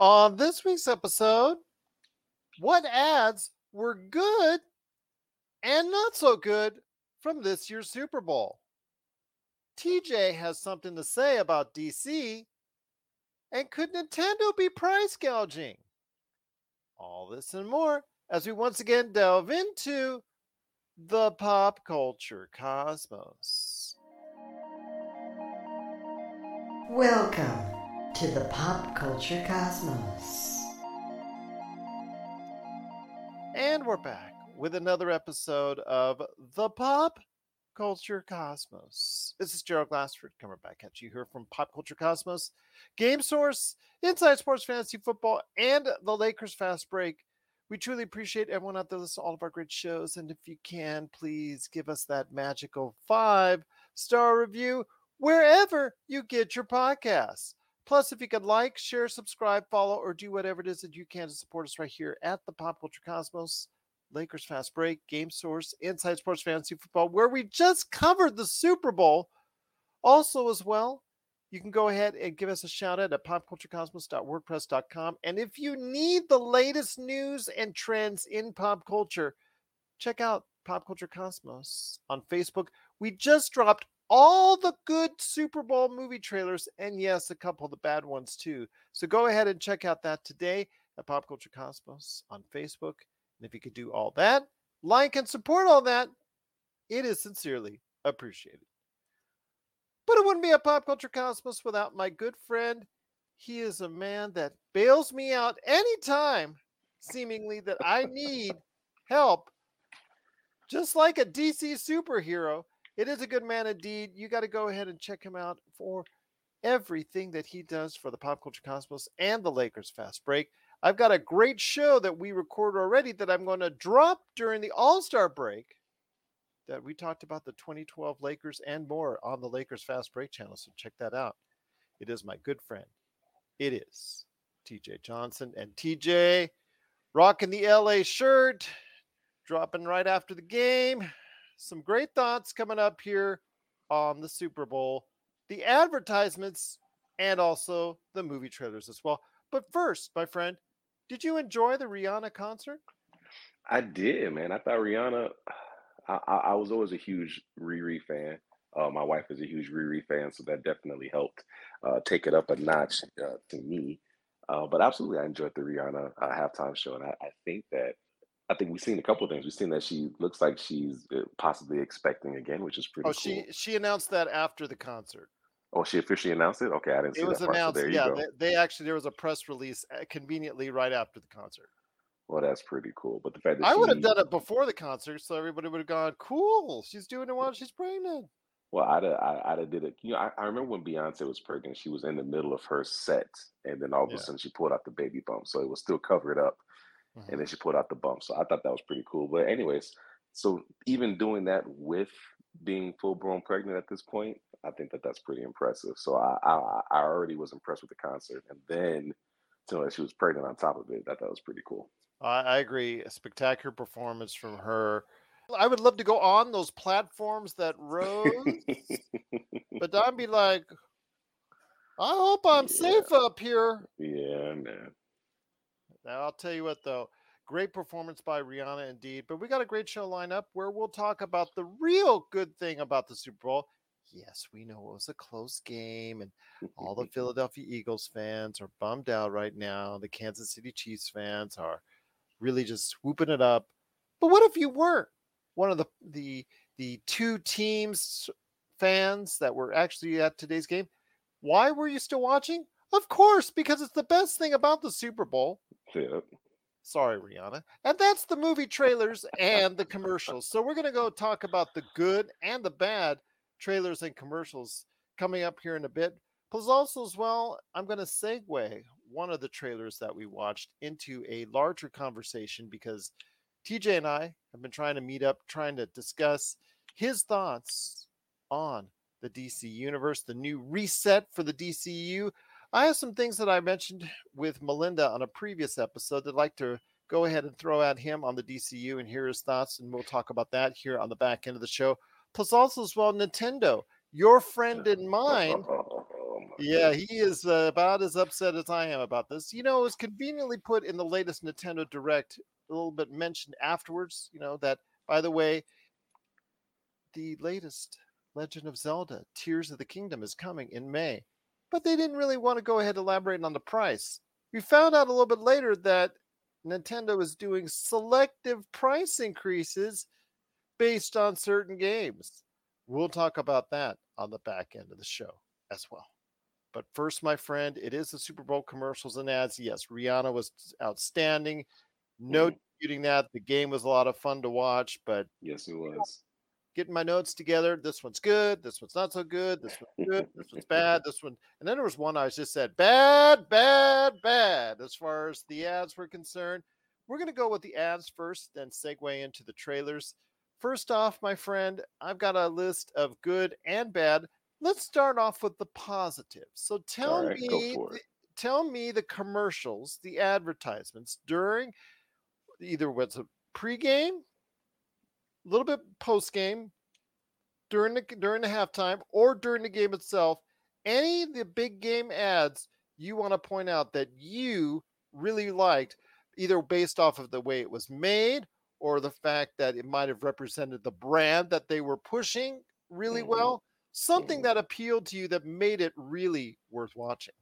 On this week's episode, what ads were good and not so good from this year's Super Bowl? TJ has something to say about DC. And could Nintendo be price gouging? All this and more as we once again delve into the pop culture cosmos. Welcome to the pop culture cosmos. And we're back with another episode of the pop culture cosmos. This is Gerald Glassford coming back at you here from Pop Culture Cosmos, Game Source, Inside Sports Fantasy Football, and the Lakers Fast Break. We truly appreciate everyone out there listening to all of our great shows. And if you can, please give us that magical five star review wherever you get your podcasts. Plus, if you could like, share, subscribe, follow, or do whatever it is that you can to support us right here at the Pop Culture Cosmos, Lakers Fast Break, Game Source, Inside Sports Fantasy Football, where we just covered the Super Bowl. Also, as well, you can go ahead and give us a shout out at popculturecosmos.wordpress.com. And if you need the latest news and trends in pop culture, check out Pop Culture Cosmos on Facebook. We just dropped all the good Super Bowl movie trailers, and yes, a couple of the bad ones too. So go ahead and check out that today at Pop Culture Cosmos on Facebook. And if you could do all that, like and support all that, it is sincerely appreciated. But it wouldn't be a Pop Culture Cosmos without my good friend. He is a man that bails me out anytime, seemingly, that I need help. Just like a DC superhero, it is a good man indeed. You got to go ahead and check him out for everything that he does for the Pop Culture Cosmos and the Lakers Fast Break. I've got a great show that we record already that I'm going to drop during the All Star break. That we talked about the 2012 Lakers and more on the Lakers Fast Break channel. So check that out. It is my good friend. It is TJ Johnson. And TJ rocking the LA shirt, dropping right after the game some great thoughts coming up here on the Super Bowl, the advertisements, and also the movie trailers as well. But first, my friend, did you enjoy the Rihanna concert? I did, man. I thought Rihanna. I, I was always a huge Riri fan. Uh, my wife is a huge Riri fan, so that definitely helped uh, take it up a notch uh, to me. Uh, but absolutely, I enjoyed the Rihanna uh, halftime show, and I, I think that I think we've seen a couple of things. We've seen that she looks like she's uh, possibly expecting again, which is pretty. Oh, cool. she she announced that after the concert. Oh, she officially announced it. Okay, I didn't see it was announced. So yeah, they, they actually there was a press release uh, conveniently right after the concert. Well, that's pretty cool. But the fact that I would have done it before the concert, so everybody would have gone, "Cool, she's doing it while she's pregnant." Well, I'd have, I, I'd have did it. You know, I, I remember when Beyonce was pregnant, she was in the middle of her set, and then all of Yeah. a sudden she pulled out the baby bump, so it was still covered up, Mhm. and then she pulled out the bump. So I thought that was pretty cool. But anyways, so even doing that with being full blown pregnant at this point, I think that that's pretty impressive. So I, I I already was impressed with the concert, and then to know that she was pregnant on top of it, that that was pretty cool. I, I agree. A spectacular performance from her. I would love to go on those platforms that rose, but I'd be like, I hope I'm safe up here. yeah, man. Now, I'll tell you what, though, great performance by Rihanna indeed. But we got a great show lined up where we'll talk about the real good thing about the Super Bowl. Yes, we know it was a close game, and all the Philadelphia Eagles fans are bummed out right now. The Kansas City Chiefs fans are really just swooping it up. But what if you weren't one of the the the two teams fans that were actually at today's game? Why were you still watching? Of course, because it's the best thing about the Super Bowl. Yeah. Sorry, Rihanna. And that's the movie trailers and the commercials. So we're going to go talk about the good and the bad trailers and commercials coming up here in a bit. Plus, also as well, I'm going to segue one of the trailers that we watched into a larger conversation because TJ and I have been trying to meet up, trying to discuss his thoughts on the DC universe, the new reset for the DCU. I have some things that I mentioned with Melinda on a previous episode that I'd like to go ahead and throw at him on the DCU and hear his thoughts, and we'll talk about that here on the back end of the show. Plus, also as well, Nintendo, your friend and mine, Oh, Yeah, he is uh, about as upset as I am about this. You know, it was conveniently put in the latest Nintendo Direct, a little bit mentioned afterwards. You know that, by the way, the latest Legend of Zelda: Tears of the Kingdom is coming in May, but they didn't really want to go ahead elaborating on the price. We found out a little bit later that Nintendo is doing selective price increases based on certain games. We'll talk about that on the back end of the show as well. But first, my friend, it is the Super Bowl commercials and ads. Yes, Rihanna was outstanding. No Mhm. disputing that. The game was a lot of fun to watch, but Yes, it was. Getting my notes together. This one's good. This one's not so good. This one's good. This one's bad. This one, and then there was one I just said bad, bad, bad. As far as the ads were concerned, we're gonna go with the ads first, then segue into the trailers. First off, my friend, I've got a list of good and bad. Let's start off with the positive. So tell right, me, for the- it. tell me the commercials, the advertisements during either what's a pregame, a little bit post game, during the during the halftime, or during the game itself. Any of the big game ads you want to point out that you really liked, either based off of the way it was made or the fact that it might have represented the brand that they were pushing really Mhm. well, something Mhm. that appealed to you that made it really worth watching.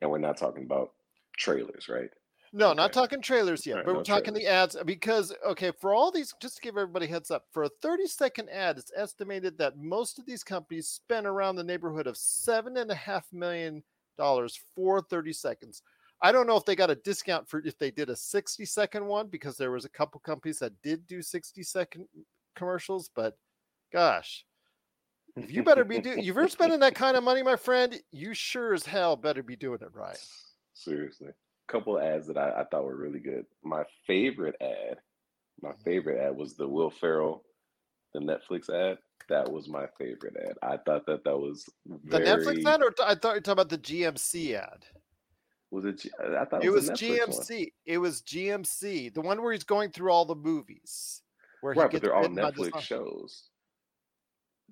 And we're not talking about trailers, right? No, not talking trailers yet, Alright, but no we're talking the ads because okay, for all these, just to give everybody a heads up, for a 30 second ad, it's estimated that most of these companies spend around the neighborhood of seven and a half million dollars for 30 seconds. I don't know if they got a discount for if they did a 60 second one because there was a couple companies that did do 60 second commercials, but gosh, if you better be doing, if you're spending that kind of money, my friend, you sure as hell better be doing it right. Seriously. Couple of ads that I, I thought were really good. My favorite ad, my mm-hmm. favorite ad was the Will Ferrell, the Netflix ad. That was my favorite ad. I thought that that was The. Netflix ad, or I thought you were talking about the GMC ad. Was it? G- I thought It it was was, Netflix one. GMC. It was GMC, the one where he's going through all the movies. Where Right, he but they're all bitten by the Netflix shows.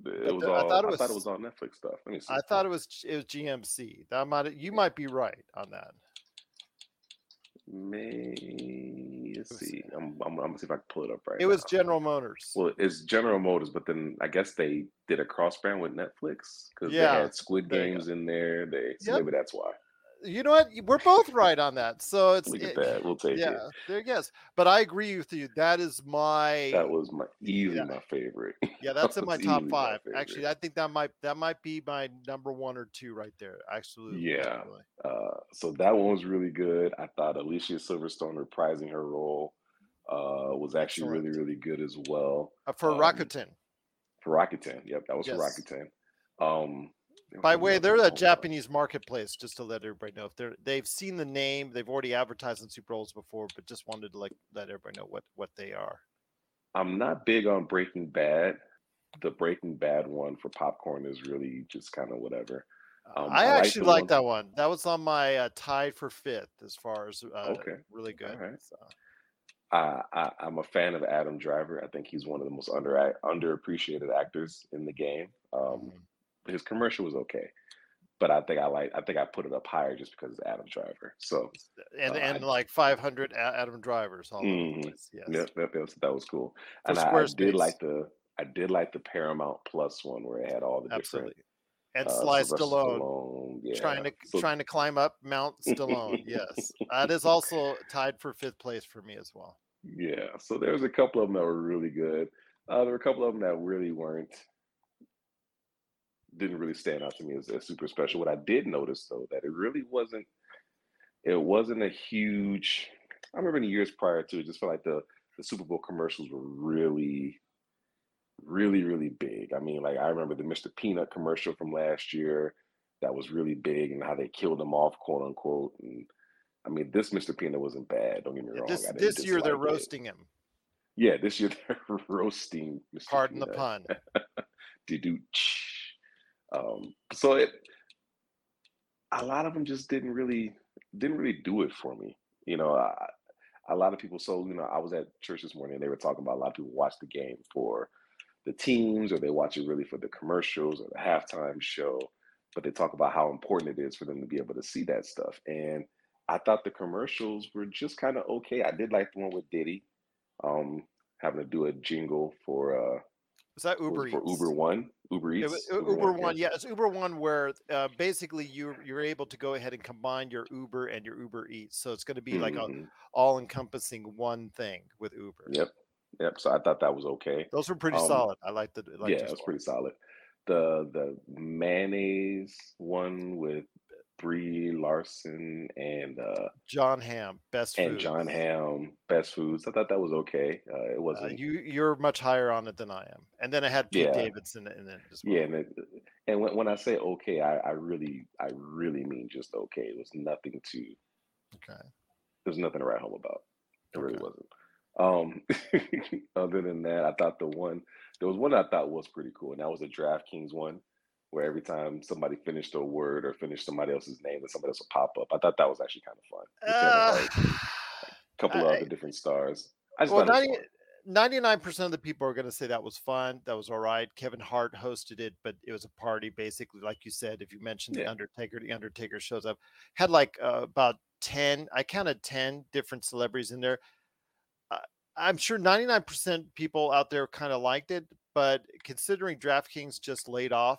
It was the- I all. thought I it thought it was- was on Netflix stuff. Let me see. I thought it was it was GMC. That might you might be right on that. May let's see. I'm, I'm, I'm gonna see if I can pull it up right. It was now. General Motors. Well, it's General Motors, but then I guess they did a cross brand with Netflix because Yeah, they had Squid there Games in there. They so Yep. maybe that's why. You know what? We're both right on that. So it's Look at it- that. We'll take it. yeah, it. there yes. But I agree with you. That is my That was my easily Yeah. my favorite. yeah, that's in my top easily my five. Actually. I think that might that might be my number one or two right there. Absolutely. Yeah. Uh, so that one was really good. I thought Alicia Silverstone reprising her role uh, was actually really, Excellent. really good as well. Uh, for Um, Rakuten. For Rakuten, yep, that was Yes. for Rakuten. Um, By the way, they're a. Japanese marketplace, just to let everybody know. If they're they've seen the name, they've already advertised on Super Bowls before, but just wanted to like let everybody know what what they are. I'm not big on Breaking Bad. The Breaking Bad one for popcorn is really just kind of whatever. Um, I I actually like that one. That was on my uh, tied for fifth as far as uh, Okay. really good. Alright. So, I, I, I'm a fan of Adam Driver. I think he's one of the most under underappreciated actors in the game. Um, mhm. His commercial was okay, but I think I like I think I put it up higher just because it's Adam Driver. So and uh, and I- like 500 Adam drivers all over Mhm. the. Yes. yep, yep, that was, that was cool. For And I, I did like the I did like the Paramount Plus one where it had all the Absolutely. different And uh, Sly Stallone Stallone, yeah. trying to So- trying to climb up Mount Stallone. yes, that is also tied for fifth place for me as well. Yeah, so there was a couple of them that were really good. Uh, there were a couple of them that really weren't, didn't really stand out to me as, as super special. What I did notice though, that it really wasn't, it wasn't a huge. I remember in the years prior to it, just felt like the the Super Bowl commercials were really, really, really big. I mean, like I remember the Mr. Peanut commercial from last year that was really big, and how they killed him off, quote unquote. And I mean, this Mr. Peanut wasn't bad. Don't get me wrong. this this year they're it. roasting him. Yeah, this year they're roasting Mr. Pardon the Peanut. pun. Do um so it a lot of them just didn't really didn't really do it for me. You know, I, a lot of people so you know, I was at church this morning and they were talking about a lot of people watch the game for the teams or they watch it really for the commercials or the halftime show. but they talk about how important it is for them to be able to see that stuff. And I thought the commercials were just kind of okay. I did like the one with Diddy, um, having to do a jingle for uh, was that Uber was for Uber One, Uber Eats, was, Uber, Uber, One. Yeah, it's Uber One where uh, basically you you're able to go ahead and combine your Uber and your Uber Eats, so it's going to be mm-hmm. like a all encompassing one thing with Uber. Yep, yep. So I thought that was okay. Those were pretty um, solid. I like the yeah, it was pretty solid. The the mayonnaise one with Brie Larson and uh, Jon Hamm, best and Jon Hamm, best foods. I thought that was okay. Uh, it uh, wasn't. Uh, you you're much higher on it than I am. And then I had Pete yeah. Davidson in it as well. Yeah, and, it, and when, when I say okay, I, I really I really mean just okay. It was nothing to. Okay. There's nothing to write home about. It okay. really wasn't. Um, other than that, I thought the one there was one I thought was pretty cool, and that was the DraftKings one where every time somebody finished a word or finished somebody else's name, then somebody else would pop up. I thought that was actually kind of fun. Uh, a couple of other different stars. I just well, 90, 99% of the people are going to say that was fun. That was all right. Kevin Hart hosted it, but it was a party basically. Like you said, if you mentioned yeah. The Undertaker, The Undertaker shows up. Had like uh, about 10, I counted 10 different celebrities in there. Uh, I'm sure 99% people out there kind of liked it, but considering DraftKings just laid off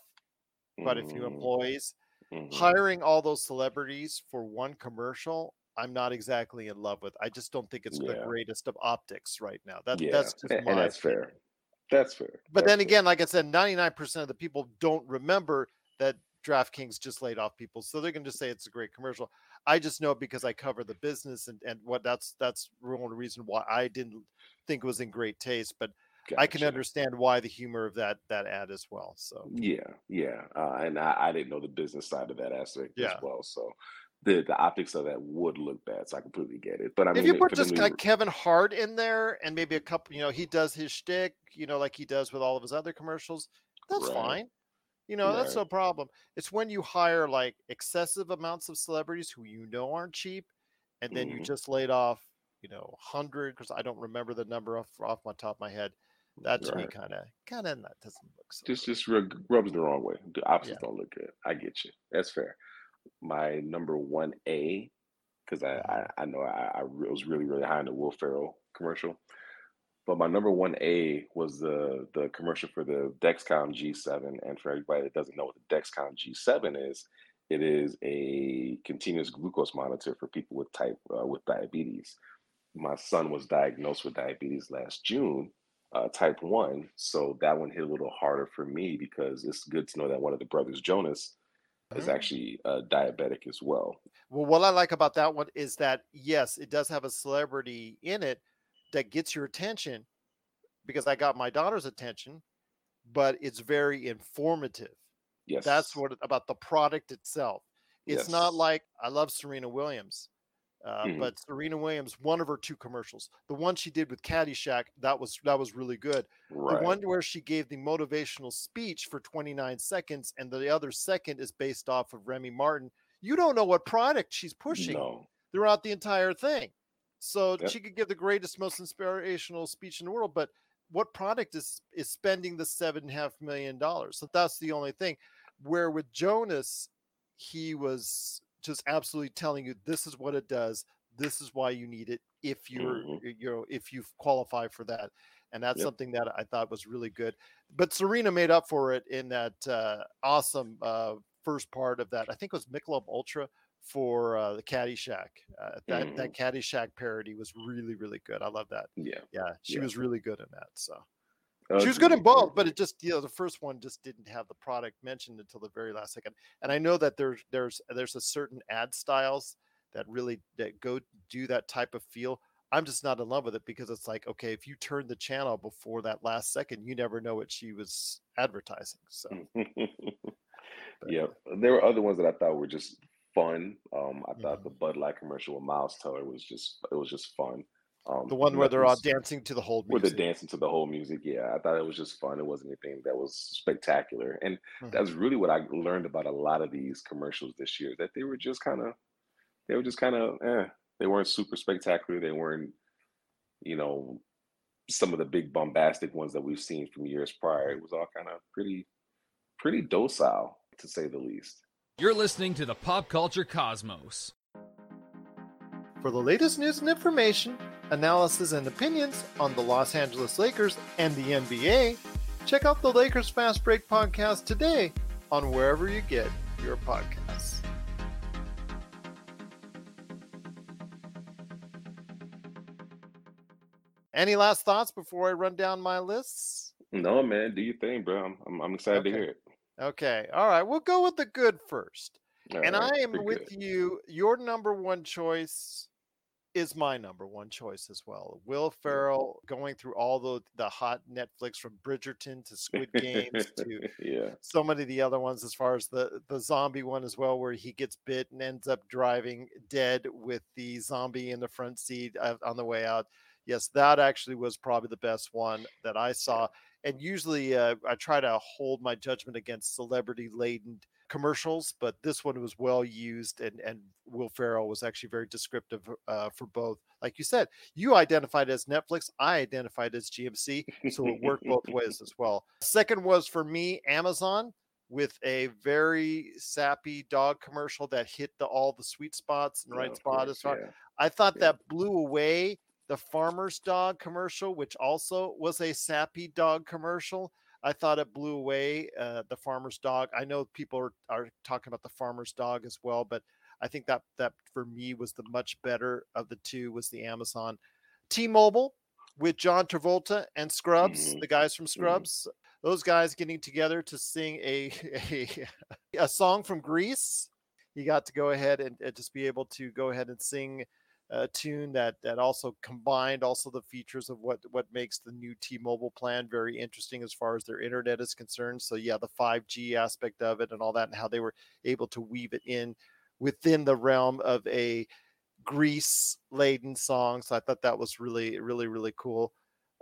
quite a few employees. Mm-hmm. Hiring all those celebrities for one commercial, I'm not exactly in love with. I just don't think it's yeah. the greatest of optics right now. That yeah. that's just and, and that's opinion. fair. That's fair. But that's then fair. again, like I said, 99% of the people don't remember that DraftKings just laid off people, so they're going to say it's a great commercial. I just know because I cover the business and and what that's that's the only reason why I didn't think it was in great taste. But Gotcha. I can understand why the humor of that that ad as well. So yeah, yeah, uh, and I, I, didn't know the business side of that aspect yeah. as well. So the the optics of that would look bad. So I completely get it. But I mean, if you put just like Kevin Hart in there and maybe a couple, you know, he does his shtick, you know, like he does with all of his other commercials. That's right. fine. You know, right. that's no problem. It's when you hire like excessive amounts of celebrities who you know aren't cheap, and then mm-hmm. you just laid off, you know, hundred because I don't remember the number off off my top of my head that to right. me kind of kind of that doesn't look so just good. just rubs the wrong way the opposites yeah. don't look good i get you that's fair my number one a because I, I, mm-hmm. I know I, I was really really high in the will ferrell commercial but my number one a was the the commercial for the dexcom g7 and for everybody that doesn't know what the dexcom g7 is it is a continuous glucose monitor for people with type uh, with diabetes my son was diagnosed with diabetes last june uh, type 1. So that one hit a little harder for me because it's good to know that one of the brothers, Jonas, is mm. actually uh, diabetic as well. Well, what I like about that one is that, yes, it does have a celebrity in it that gets your attention because I got my daughter's attention, but it's very informative. Yes. That's what about the product itself. It's yes. not like I love Serena Williams. Uh, mm-hmm. But Serena Williams, one of her two commercials, the one she did with Caddyshack, that was that was really good. Right. The one where she gave the motivational speech for 29 seconds, and the other second is based off of Remy Martin. You don't know what product she's pushing no. throughout the entire thing. So yep. she could give the greatest, most inspirational speech in the world, but what product is is spending the seven and a half million dollars? So that's the only thing. Where with Jonas, he was just absolutely telling you this is what it does this is why you need it if you're mm-hmm. you know if you qualify for that and that's yep. something that i thought was really good but serena made up for it in that uh, awesome uh, first part of that i think it was michelob ultra for uh, the Caddyshack. Uh, that mm-hmm. that Caddyshack parody was really really good. I love that. Yeah, yeah, she yeah. was really good in that. So she was good in both, but it just you know the first one just didn't have the product mentioned until the very last second. And I know that there's there's there's a certain ad styles that really that go do that type of feel. I'm just not in love with it because it's like okay, if you turn the channel before that last second, you never know what she was advertising. So yeah, there were other ones that I thought were just fun. Um, I thought mm-hmm. the Bud Light commercial with Miles Teller was just it was just fun. Um, the one where they're all dancing to the whole music. Where they're dancing to the whole music. Yeah, I thought it was just fun. It wasn't anything that was spectacular. And mm-hmm. that's really what I learned about a lot of these commercials this year, that they were just kind of, they were just kind of, eh. They weren't super spectacular. They weren't, you know, some of the big bombastic ones that we've seen from years prior. It was all kind of pretty, pretty docile. to say the least. You're listening to the Pop Culture Cosmos. For the latest news and information, analysis and opinions on the Los Angeles Lakers and the NBA, check out the Lakers Fast Break podcast today on wherever you get your podcasts. Any last thoughts before I run down my lists? No, man, do you think, bro? I'm, I'm, I'm excited Okay. to hear it. Okay. All right. We'll go with the good first. All and right, I am pretty with good. you. Your number one choice is my number one choice as well. Will Ferrell going through all the the hot Netflix from Bridgerton to Squid Games to yeah, so many of the other ones as far as the the zombie one as well where he gets bit and ends up driving dead with the zombie in the front seat on the way out. Yes that actually was probably the best one that i saw. And usually uh, i try to hold my judgment against celebrity laden commercials but this one was well used and and will ferrell was actually very descriptive uh, for both like you said you identified as netflix i identified as gmc so it worked both ways as well. Second was for me Amazon with a very sappy dog commercial that hit the all the sweet spots and Yeah, right spot course, as far. yeah. I thought yeah. that blew away the farmer's dog commercial, which also was a sappy dog commercial. I thought it blew away uh, the farmer's dog. I know people are, are talking about the farmer's dog as well, but I think that that for me was the much better of the two was the Amazon. T-Mobile with John Travolta and Scrubs, Mhm. the guys from Scrubs, those guys getting together to sing a a, a song from Grease. He got to go ahead and, and just be able to go ahead and sing a tune that that also combined also the features of what what makes the new T-Mobile plan very interesting as far as their internet is concerned. So yeah, the 5G aspect of it and all that and how they were able to weave it in within the realm of a grease laden song. So I thought that was really, really, really cool.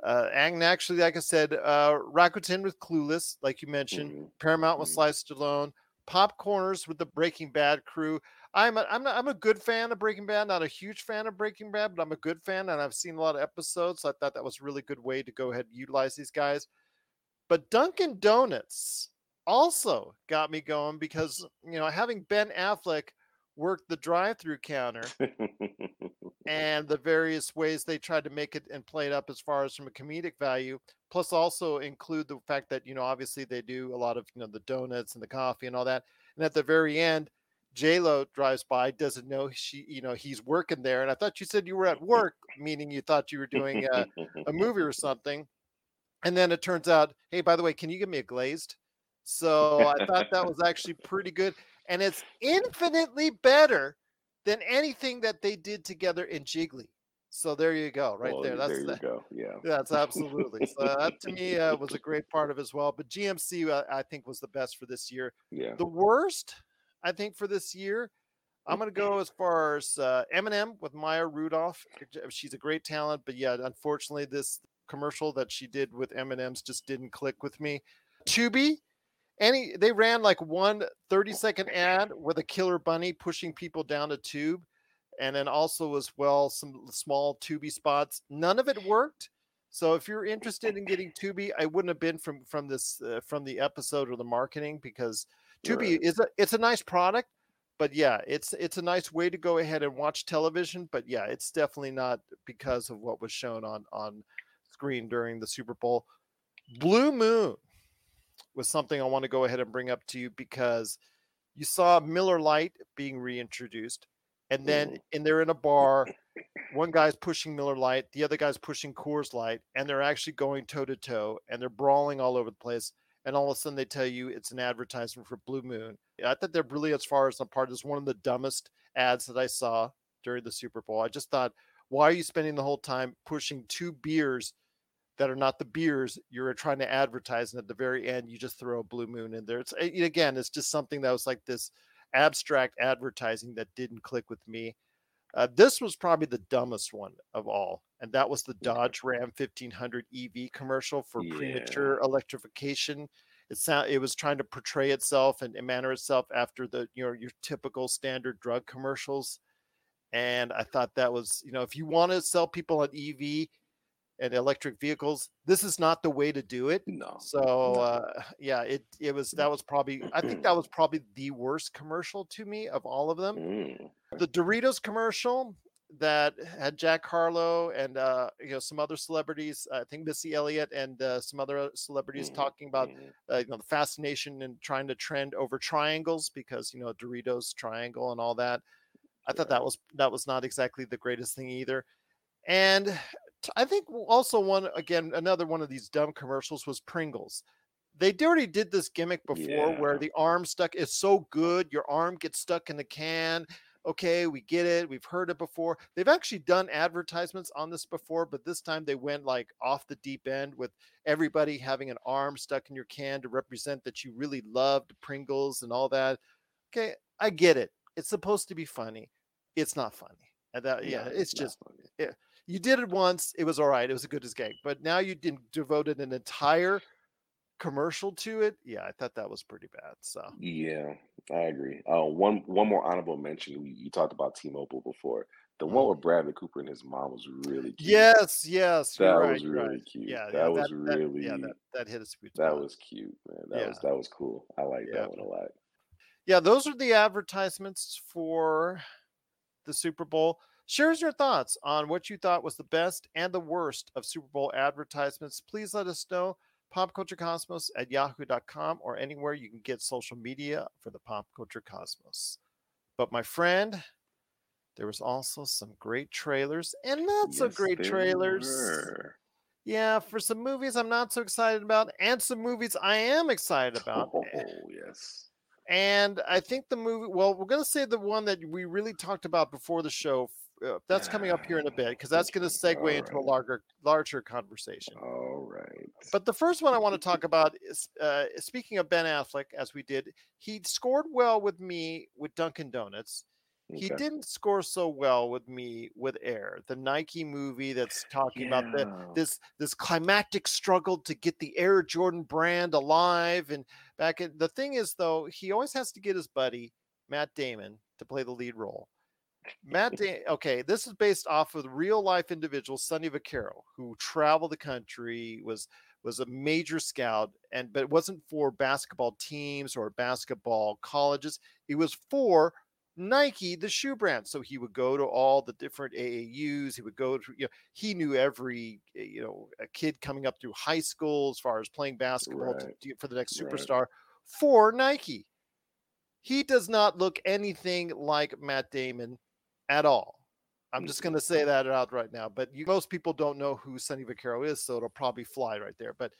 Uh, and actually, like I said, uh, Rakuten with Clueless, like you mentioned, Mhm. Paramount with Mhm. Sly Stallone, Popcorners with the Breaking Bad crew. I'm a, I'm, a, I'm a good fan of Breaking Bad, not a huge fan of Breaking Bad, but I'm a good fan and I've seen a lot of episodes. So I thought that was a really good way to go ahead and utilize these guys. But Dunkin' Donuts also got me going because, you know, having Ben Affleck work the drive through counter and the various ways they tried to make it and play it up as far as from a comedic value plus also include the fact that you know obviously they do a lot of you know the donuts and the coffee and all that and at the very end j-lo drives by doesn't know she you know he's working there and i thought you said you were at work meaning you thought you were doing a, a movie or something and then it turns out hey by the way can you give me a glazed so i thought that was actually pretty good and it's infinitely better than anything that they did together in Gigli. So there you go, right Well, there. That's there you the, go. Yeah. that's absolutely. So that to me uh, was a great part of as well. But GMC, uh, I think, was the best for this year. Yeah. The worst, I think, for this year, I'm going to go as far as uh, Eminem with Maya Rudolph. She's a great talent, but yeah, unfortunately, this commercial that she did with Eminem's just didn't click with me. Tubi, any they ran like one 30 second ad with a killer bunny pushing people down a tube, and then also as well some small Tubi spots. None of it worked. So if you're interested in getting Tubi, I wouldn't have been from from this uh, from the episode or the marketing because Tubi Right. is a it's a nice product, but yeah, it's it's a nice way to go ahead and watch television. But yeah, it's definitely not because of what was shown on on screen during the Super Bowl. Blue Moon was something I want to go ahead and bring up to you because you saw Miller Lite being reintroduced, and then Mhm. and they're in a bar. One guy's pushing Miller Lite, the other guy's pushing Coors Light, and they're actually going toe to toe, and they're brawling all over the place. And all of a sudden, they tell you it's an advertisement for Blue Moon. I thought they're really, as far as the part, is one of the dumbest ads that I saw during the Super Bowl. I just thought, why are you spending the whole time pushing two beers that are not the beers you're trying to advertise, and at the very end, you just throw a Blue Moon in there. It's again, it's just something that was like this abstract advertising that didn't click with me. Uh, this was probably the dumbest one of all, and that was the Dodge Ram 1500 EV commercial for Yeah. premature electrification. It sound it was trying to portray itself and, and manner itself after the you know your typical standard drug commercials, and I thought that was you know if you want to sell people on EV, and electric vehicles. This is not the way to do it. No. So no. uh, yeah, it it was that was probably I think that was probably the worst commercial to me of all of them. Mm. The Doritos commercial that had Jack Harlow and uh, you know some other celebrities, I think Missy Elliott and uh, some other celebrities Mhm, talking about mhm. uh, you know the fascination and trying to trend over triangles because you know Doritos triangle and all that. I thought that was that was not exactly the greatest thing either. And I think also one again another one of these dumb commercials was Pringles. They already did this gimmick before where the arm stuck is so good, your arm gets stuck in the can. Okay, we get it. We've heard it before. They've actually done advertisements on this before, but this time they went like off the deep end with everybody having an arm stuck in your can to represent that you really loved Pringles and all that. Okay, I get it. It's supposed to be funny. It's not funny. And that, yeah, No, it's just funny. you did it once. It was all right. It was a good as gag. But now you devoted an entire commercial to it. Yeah, I thought that was pretty bad. So Yeah, I agree. Uh, one one more honorable mention. We, you talked about T-Mobile before. The one Mhm. with Bradley Cooper and his mom was really cute. yes, yes, That you're was really right. cute. Yeah, That yeah, was yeah, really- that, that hit a sweet That spot. was cute, man. That Yeah. was that was cool. I like Yeah. that one a lot. yeah, those are the advertisements for the Super Bowl. Share us your thoughts on what you thought was the best and the worst of Super Bowl advertisements. Please let us know. Popculturecosmos at yahoo.com or anywhere you can get social media for the Pop Culture Cosmos. But my friend, there was also some great trailers and not so great trailers. were. Yeah, for some movies I'm not so excited about, and some movies I am excited about. Eh. Oh yes. And I think the movie, well, we're going to say the one that we really talked about before the show. Uh, that's coming up here in a bit because that's going to segue into a larger, larger conversation. All right. But the first one I want to talk about is uh, speaking of Ben Affleck, as we did, he scored well with me with Dunkin' Donuts. He didn't score so well with me with Air, the Nike movie that's talking about the this this climactic struggle to get the Air Jordan brand alive. And back in the thing is though, he always has to get his buddy Matt Damon to play the lead role. Matt da- okay, this is based off of the real life individual Sonny Vaccaro, who traveled the country, was was a major scout, and but it wasn't for basketball teams or basketball colleges. It was for Nike, the shoe brand. So he would go to all the different AAUs. He would go to, you know, he knew every, eh, you know, a kid coming up through high school as far as playing basketball Right. to- for the next Right. superstar for Nike. He does not look anything like Matt Damon at all. I'm just mm-hmm. going to say that out right now. But you, most people don't know who Sonny Vaccaro is, so it'll probably fly right there. But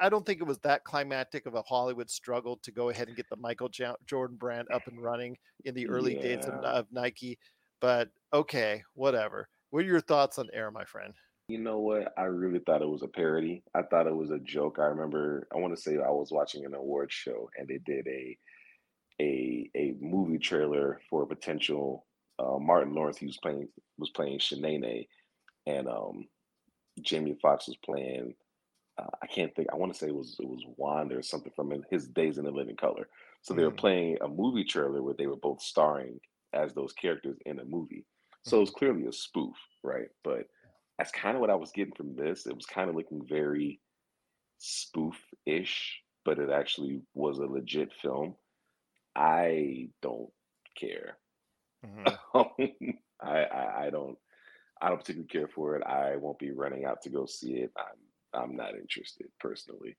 I don't think it was that climactic of a Hollywood struggle to go ahead and get the Michael Jo- Jordan brand up and running in the early days of, of Nike. But okay, whatever. What are your thoughts on Air, my friend? You know what? I really thought it was a parody. I thought it was a joke. I remember I want to say I was watching an award show and they did a a a movie trailer for a potential uh, Martin Lawrence. He was playing was playing Shanae, and um, Jamie Foxx was playing. Uh, I can't think. I want to say it was it was Wanda or something from his Days in the Living Color. So they were Mm. playing a movie trailer where they were both starring as those characters in a movie. So it's clearly a spoof, right? But that's kind of what I was getting from this. It was kind of looking very spoof-ish, but it actually was a legit film. I don't care. Mhm. I, I I don't I don't particularly care for it. I won't be running out to go see it. I'm I'm not interested personally.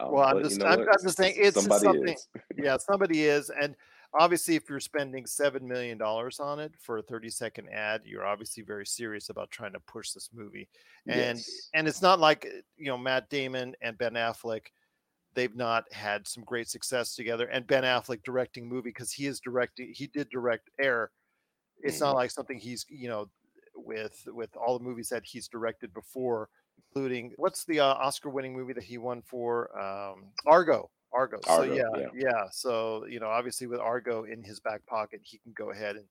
Um, Well, I'm but you just- know I'm- I'm just saying it's somebody something- is. yeah, somebody is. And obviously, if you're spending seven million dollars on it for a 30 second ad, you're obviously very serious about trying to push this movie. And Yes. and it's not like you know Matt Damon and Ben Affleck. They've not had some great success together. And Ben Affleck directing movie because he is directing. He did direct Air. It's not Mhm. like something he's you know with with all the movies that he's directed before, including what's the uh, Oscar winning movie that he won for um, Argo. Argo. So Argo, yeah, yeah. yeah. So you know, obviously with Argo in his back pocket, he can go ahead and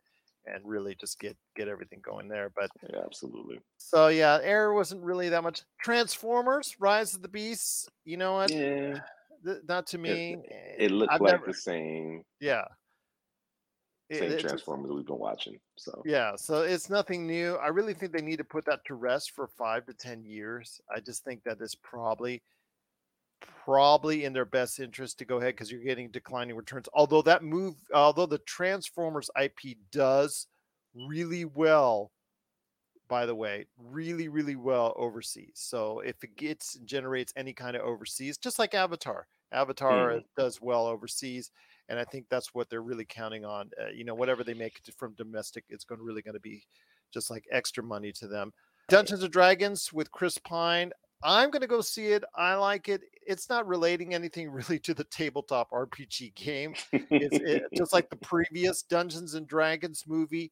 and really just get get everything going there. But Yeah, absolutely. so yeah, Air wasn't really that much. Transformers: Rise of the Beasts. You know what? Yeah, not to me. Eh, it looked I've like never- the same. yeah. Same it Transformers we've been watching. So Yeah, so it's nothing new. I really think they need to put that to rest for five to ten years. I just think that is probably probably in their best interest to go ahead because you're getting declining returns. Although that move, although the Transformers IP does really well, by the way, really, really well overseas. So if it gets generates any kind of overseas, just like Avatar, Avatar Mhm. does well overseas, and I think that's what they're really counting on. Uh, you know, whatever they make from domestic, it's going really going to be just like extra money to them. Dungeons and Dragons with Chris Pine. I'm going to go see it. I like it. It's not relating anything really to the tabletop RPG game. It's it, just like the previous Dungeons and Dragons movie.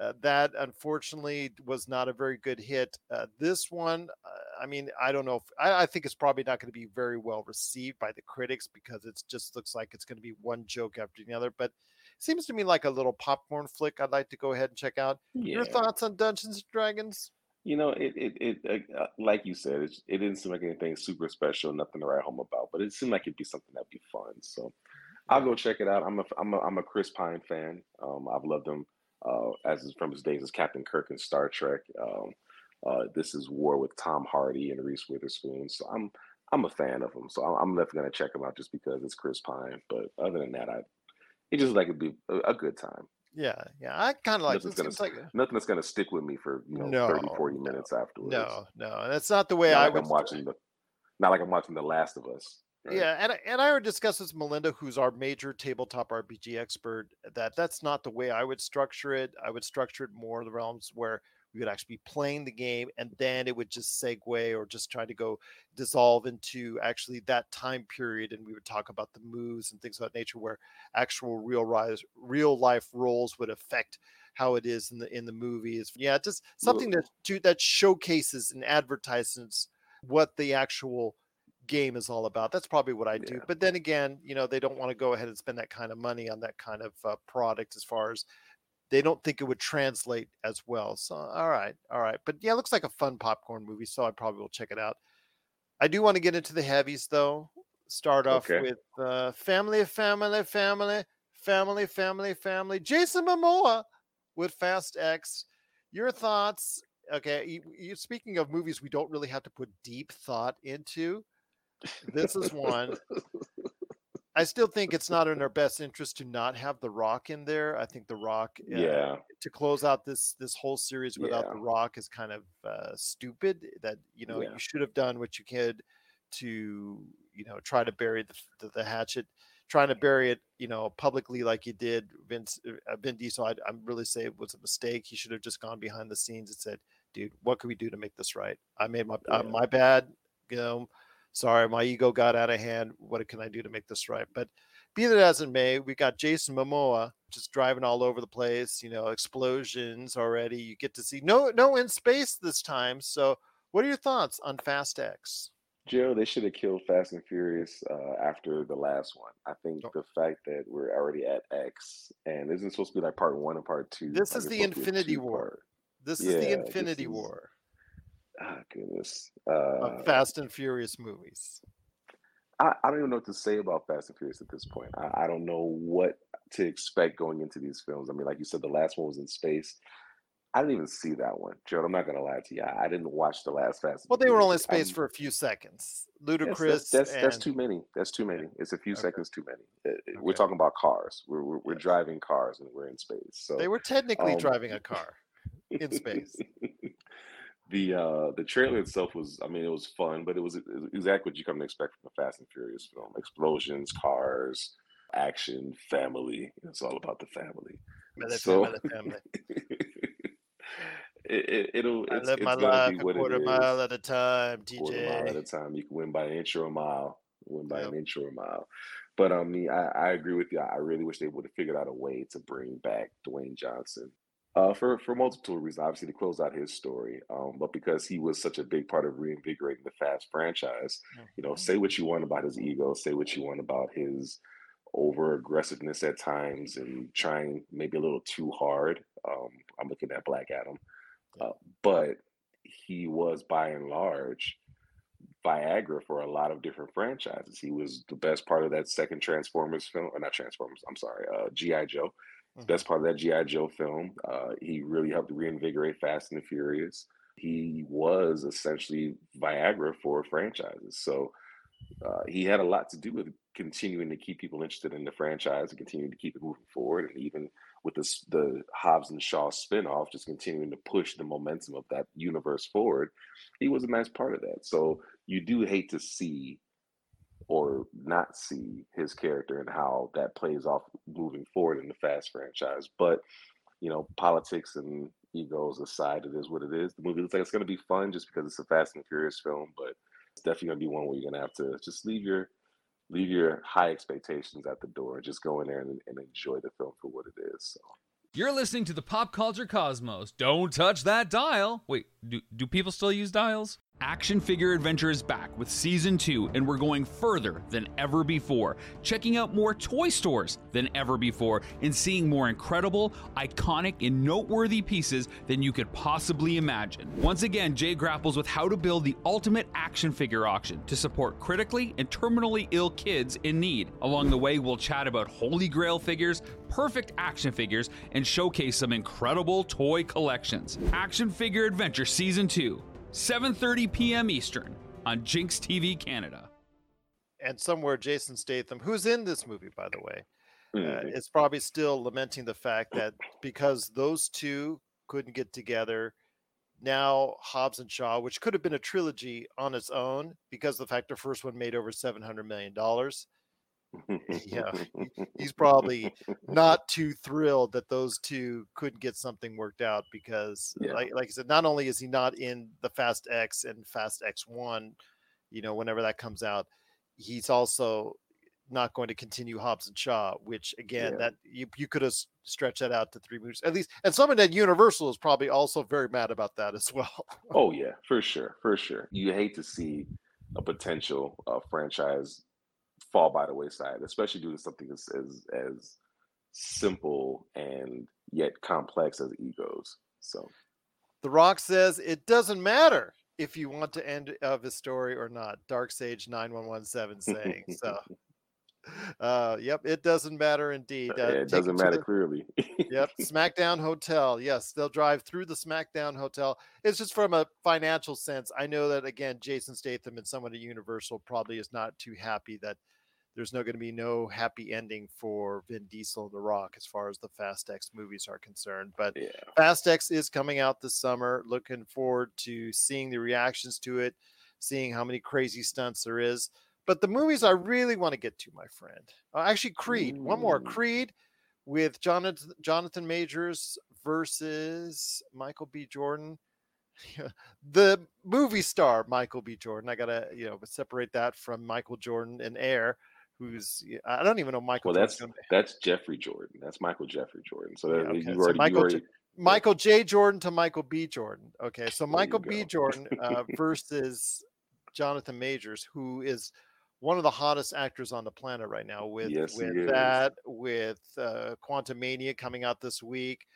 Uh, that unfortunately was not a very good hit. Uh, this one, uh, I mean, I don't know if I, I think it's probably not going to be very well received by the critics because it just looks like it's going to be one joke after the other. But it seems to me like a little popcorn flick. I'd like to go ahead and check out. Your thoughts on Dungeons and Dragons? You know, it it it uh, uh, like you said, it, it didn't seem like anything super special, nothing to write home about, but it seemed like it'd be something that'd be fun. So I'll go check it out. I'm a I'm a I'm a Chris Pine fan. Um, I've loved him uh, as from his days as Captain Kirk in Star Trek. Um, uh, this is War with Tom Hardy and Reese Witherspoon. So I'm I'm a fan of him. So I'm, definitely gonna check him out just because it's Chris Pine. But other than that, I it just like it'd be a, a good time. Yeah, yeah. I kind of like. Nothing's gonna like nothing that's gonna stick with me for you know No, 30, 40 no, minutes afterwards. no, no. That's not the way Not I like would. I'm watching the, not like I'm watching The Last of Us. Right? Yeah, and I- and I would discuss this with Melinda, who's our major tabletop RPG expert. That that's not the way I would structure it. I would structure it more in the realms where we would actually be playing the game, and then it would just segue or just try to go dissolve into actually that time period, and we would talk about the moves and things of that nature, where actual real rise, real life roles would affect how it is in the in the movies. Yeah, just something that to, that showcases and advertises what the actual game is all about. That's probably what I do. Yeah. But then again, you know, they don't want to go ahead and spend that kind of money on that kind of uh, product as far as they don't think it would translate as well. So, all right, all right. But yeah, it looks like a fun popcorn movie. So I probably will check it out. I do want to get into the heavies though. Start off Okay. with uh, family, family, family, family, family, family. Jason Momoa with Fast X. Your thoughts? Okay, you, you, speaking of movies, we don't really have to put deep thought into. This is one. I still think it's not in our best interest to not have The Rock in there. I think The Rock, uh, Yeah. to close out this this whole series without Yeah. The Rock is kind of uh, stupid. That you know Yeah. you should have done what you could to you know try to bury the, the, the hatchet, trying to bury it you know publicly like you did. Vince uh, Vin Diesel, I, I'm really say it was a mistake. He should have just gone behind the scenes and said, "Dude, what can we do to make this right? I made my uh, my bad. You know, sorry, my ego got out of hand. What can I do to make this right?" But be that as it may, we got Jason Momoa just driving all over the place. You know, explosions already. You get to see no no in space this time. So, what are your thoughts on Fast X? Joe, they should have killed Fast and Furious uh, after the last one. I think Oh. the fact that we're already at X and isn't supposed to be like part one and part two. This like is the supposed to be a Infinity War. This is the Yeah, Infinity is- Ah, goodness. Uh, Fast and Furious movies. I, I don't even know what to say about Fast and Furious at this point. I, I don't know what to expect going into these films. I mean, like you said, the last one was in space. I didn't even see that one, Joe. I'm not gonna lie to you. I, I didn't watch the last Fast. and Well, they were only in space I'm- for a few seconds. Ludacris. that's, that's, that's too many. That's too many. It's a few Okay. seconds too many. Uh, uh, We're talking about cars. We're we're, we're driving cars and we're in space. So They were technically um, driving a car in space. The uh the trailer itself was i mean it was fun but it was exactly what you come to expect from a fast and furious film. Explosions cars action family. It's all about the family. So- family, it, it, will I it's, live it's my life be a quarter mile at a time, quarter mile at a time. You can win by an inch or a mile win by Yep. an inch or a mile. But I mean, I, I agree with you. I really wish they would have figured out a way to bring back Dwayne Johnson uh, for for multiple reasons. Obviously, to close out his story, um, but because he was such a big part of reinvigorating the Fast franchise. You know, say what you want about his ego, say what you want about his over aggressiveness at times and trying maybe a little too hard. Um, I'm looking at Black Adam, uh, but he was by and large Viagra for a lot of different franchises. He was the best part of that second Transformers film, or not Transformers. I'm sorry, uh, GI Joe. That's part of that GI Joe film. Uh, he really helped reinvigorate Fast and the Furious. He was essentially Viagra for franchises. So uh, he had a lot to do with continuing to keep people interested in the franchise and continuing to keep it moving forward. And even with the Hobbs and Shaw spinoff, just continuing to push the momentum of that universe forward, he was a nice part of that. So you do hate to see or not see his character and how that plays off moving forward in the Fast franchise. But you know, politics and egos aside, it is what it is. The movie looks like it's going to be fun just because it's a Fast and Furious film, but it's definitely going to be one where you're going to have to just leave your leave your high expectations at the door and just go in there and, and enjoy the film for what it is. So. You're listening to the Pop Culture Cosmos. Don't touch that dial. Wait, do, do people still use dials? Action Figure Adventure is back with season two, and we're going further than ever before, checking out more toy stores than ever before, and seeing more incredible, iconic, and noteworthy pieces than you could possibly imagine. Once again, Jay grapples with how to build the ultimate action figure auction to support critically and terminally ill kids in need. Along the way, we'll chat about holy grail figures, perfect action figures, and showcase some incredible toy collections. Action Figure Adventure Season 2 7:30 p.m. Eastern on Jinx TV Canada. And somewhere Jason Statham, who's in this movie by the way, uh, Mhm. is probably still lamenting the fact that because those two couldn't get together, now Hobbs and Shaw, which could have been a trilogy on its own, because the fact the first one made over seven hundred million dollars, yeah, he's probably not too thrilled that those two couldn't get something worked out because Yeah. like like I said, not only is he not in the Fast X and Fast X one, you know, whenever that comes out, he's also not going to continue Hobbs and Shaw, which again Yeah. that you, you could have stretched that out to three movies at least. And someone at Universal is probably also very mad about that as well. Oh yeah, for sure, for sure. You hate to see a potential uh, franchise fall by the wayside, especially due to something as, as as simple and yet complex as egos. So The Rock says it doesn't matter if you want to end uh, of his story or not. Dark Sage 9117 saying so. Uh, yep, it doesn't matter indeed. Uh, it doesn't matter the- clearly. Yep, SmackDown Hotel. Yes, they'll drive through the SmackDown Hotel. It's just from a financial sense. I know that again, Jason Statham and someone at Universal probably is not too happy that there's no going to be no happy ending for Vin Diesel and The Rock as far as the Fast X movies are concerned. But yeah. Fast X is coming out this summer. Looking forward to seeing the reactions to it, seeing how many crazy stunts there is. But the movies I really want to get to, my friend, uh, actually Creed. One more Creed with Jonathan Jonathan Majors versus Michael B. Jordan. the movie star Michael B. Jordan. I gotta you know separate that from Michael Jordan and Air, who's I don't even know Michael. Well, Jordan's that's that's Jeffrey Jordan. That's Michael Jeffrey Jordan. So Yeah, okay. you So already, Michael already Michael J. Jordan to Michael B. Jordan. Okay, so Michael B. Jordan uh, versus Jonathan Majors, who is one of the hottest actors on the planet right now. With Yes, with that, with uh, Quantumania coming out this week,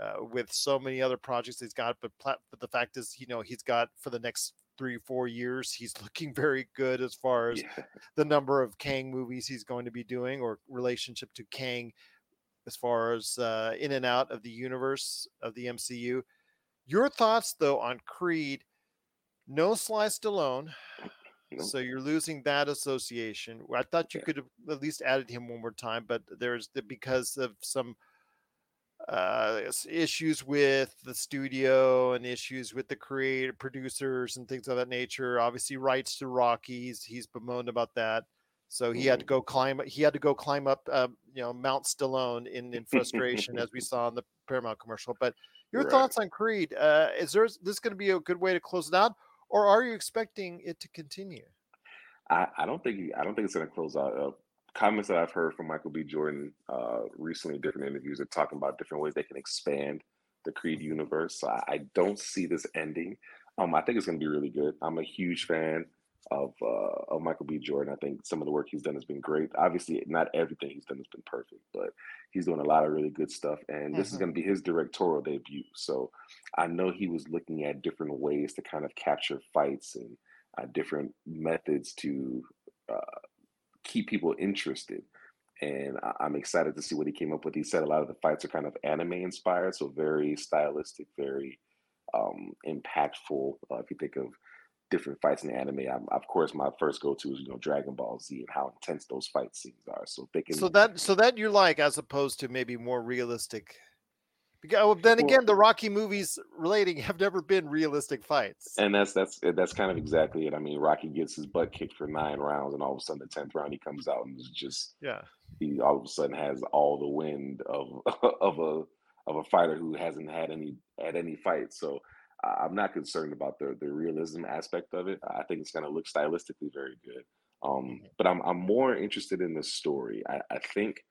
uh, with so many other projects he's got. But pla- but the fact is, you know, he's got for the next three four years, he's looking very good as far as yeah. the number of Kang movies he's going to be doing or relationship to Kang as far as uh, in and out of the universe of the MCU. Your thoughts though on Creed? No Sly Stallone, Nope. so you're losing that association. I thought you Yeah. could have at least added him one more time, but there's the, because of some uh issues with the studio and issues with the creative producers and things of that nature obviously rights to rockies he's bemoaned about that so he had to Mhm. go climb he had to go climb up uh, you know mount stallone in in frustration as we saw in the paramount commercial but your Right. thoughts on creed uh is there this going to be a good way to close it out or are you expecting it to continue I, I don't think I don't think it's going to close out. Uh, comments that I've heard from Michael B. Jordan uh, recently, in different interviews, are talking about different ways they can expand the Creed universe. So I, I don't see this ending. Um, I think it's going to be really good. I'm a huge fan of uh, of Michael B. Jordan. I think some of the work he's done has been great. Obviously, not everything he's done has been perfect, but he's doing a lot of really good stuff. And this is Mhm. going to be his directorial debut. So I know he was looking at different ways to kind of capture fights and uh, different methods to uh, keep people interested. and I- I'm excited to see what he came up with. He said a lot of the fights are kind of anime inspired, so very stylistic, very um, impactful. Uh, if you think of different fights in the anime, I'm, of course, my first go to is you know Dragon Ball Z and how intense those fight scenes are. So they can So that so that you like as opposed to maybe more realistic. Because oh, then Well- again, the Rocky movies relating have never been realistic fights. And that's that's that's kind of exactly it. I mean, Rocky gets his butt kicked for nine rounds, and all of a sudden, the tenth round, he comes out and is just yeah. he all of a sudden has all the wind of of a of a fighter who hasn't had any had any fights. So I'm not concerned about the the realism aspect of it. I think it's going to look stylistically very good. Um, but I'm I'm more interested in the story. I, I think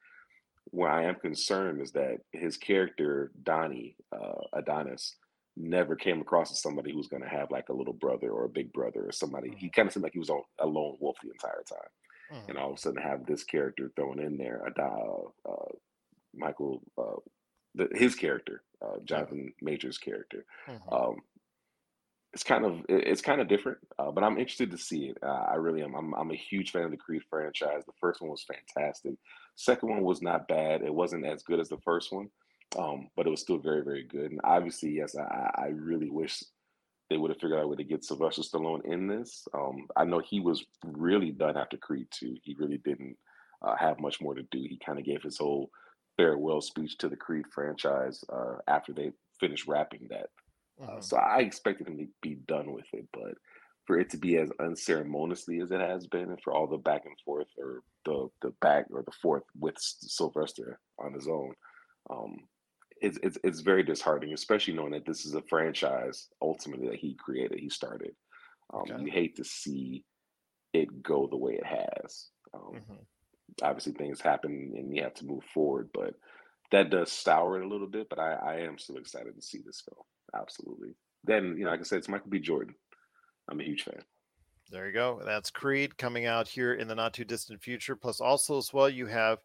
where I am concerned is that his character Donnie uh, Adonis never came across as somebody who's going to have like a little brother or a big brother or somebody. He kind of seemed like he was a, a lone wolf the entire time Mhm. and all of a sudden have this character thrown in there. Uh, uh, Michael, uh, the, his character, uh, Jonathan Major's character. Mhm. Um, it's kind of it- it's kind of different, uh, but I'm interested to see it. Uh, I really am. I'm I'm a huge fan of the Creed franchise. The first one was fantastic. Second one was not bad. It wasn't as good as the first one, um, but it was still very very good. And obviously, yes, I, I really wish they would have figured out a way to get Sylvester Stallone in this. Um, I know he was really done after Creed 2. He really didn't uh, have much more to do. He kind of gave his whole farewell speech to the Creed franchise uh, after they finished wrapping that. Uh, Mhm. so I expected him to be done with it, but for it to be as unceremoniously as it has been, and for all the back and forth or the the back or the forth with Sylvester on his own, um, it's, it's it's very disheartening, especially knowing that this is a franchise ultimately that he created, he started. Um, Okay. You hate to see it go the way it has. Um, Mhm. Obviously, things happen and you have to move forward, but that does sour it a little bit. But I, I am still excited to see this go. Absolutely. Then, you know, like I said, it's Michael B. Jordan. I'm a huge fan. There you go. That's Creed coming out here in the not too distant future. Plus, also as well, you have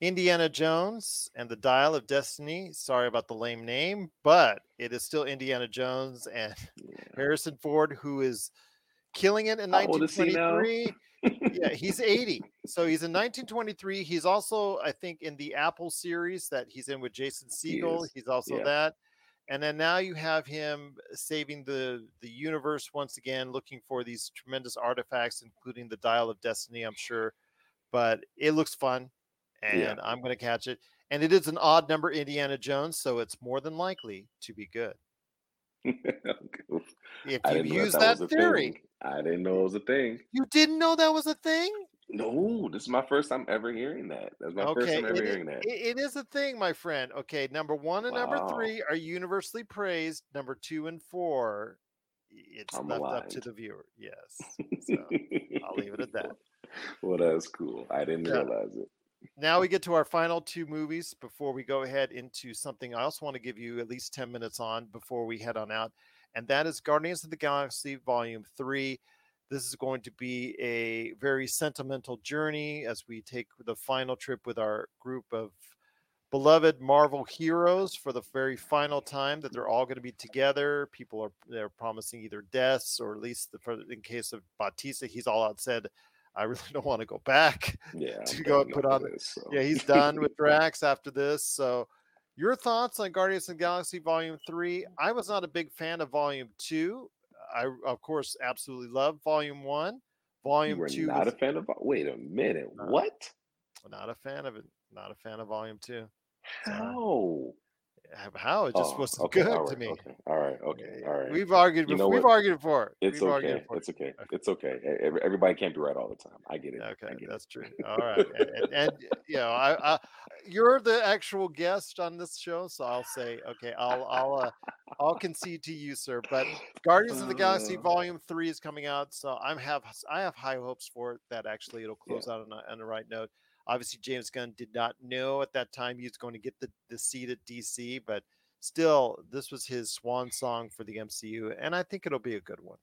Indiana Jones and the Dial of Destiny. Sorry about the lame name, but it is still Indiana Jones and Yeah. Harrison Ford, who is killing it in How old is he now? 1923. Yeah, he's 80. So he's in 1923. He's also, I think, in the Apple series that he's in with Jason He Segel. He's also yeah. that. And then now you have him saving the the universe once again, looking for these tremendous artifacts, including the Dial of Destiny. I'm sure, but it looks fun, and Yeah. I'm going to catch it. And it is an odd number Indiana Jones, so it's more than likely to be good. If you use that, that, theory. I didn't know it was a thing. you didn't know that was a thing. No, this is my first time ever hearing that. That's my first time ever hearing that. it- it is a thing, my friend. Okay, number one and number three are universally praised. Number two and four, it's I'm left up to the viewer. Yes. So I'll leave it at that. Well, that's cool. I didn't Yeah. realize it. Now we get to our final two movies before we go ahead into something I also want to give you at least 10 minutes on before we head on out. And that is Guardians of the Galaxy Volume 3. This is going to be a very sentimental journey as we take the final trip with our group of beloved Marvel heroes for the very final time that they're all going to be together. People are they're promising either deaths or at least the, for, in case of Bautista, he's all out said, I really don't want to go back. Yeah. To I'm go and put on- this, so. Yeah, he's done with Drax after this. So, your thoughts on Guardians of the Galaxy Volume 3? Mm. I was not a big fan of Volume 2. I, of course, absolutely love Volume 1. You Volume were 2 not was a fan of. Wait a minute. What? not a fan of it. Not a fan of Volume 2. Sorry. How? How? It just Oh, wasn't okay, good all to me. Okay. All right. Okay. All right. We've argued. You know we've what? argued it. It's we've argued okay. before. It's okay. Okay. It's okay. Everybody can't be right all the time. I get it. Okay, get it. that's true. All right, and, and, and you know, I, I, you're the actual guest on this show, so I'll say, okay, I'll, I'll, uh, I'll concede to you, sir. But Guardians of the Galaxy Uh. Volume Three is coming out, so I'm have, I have high hopes for it that actually it'll close out on, a, on the right note. Obviously, James Gunn did not know at that time he was going to get the, the seat at DC, but still, this was his swan song for the MCU, and I think it'll be a good one.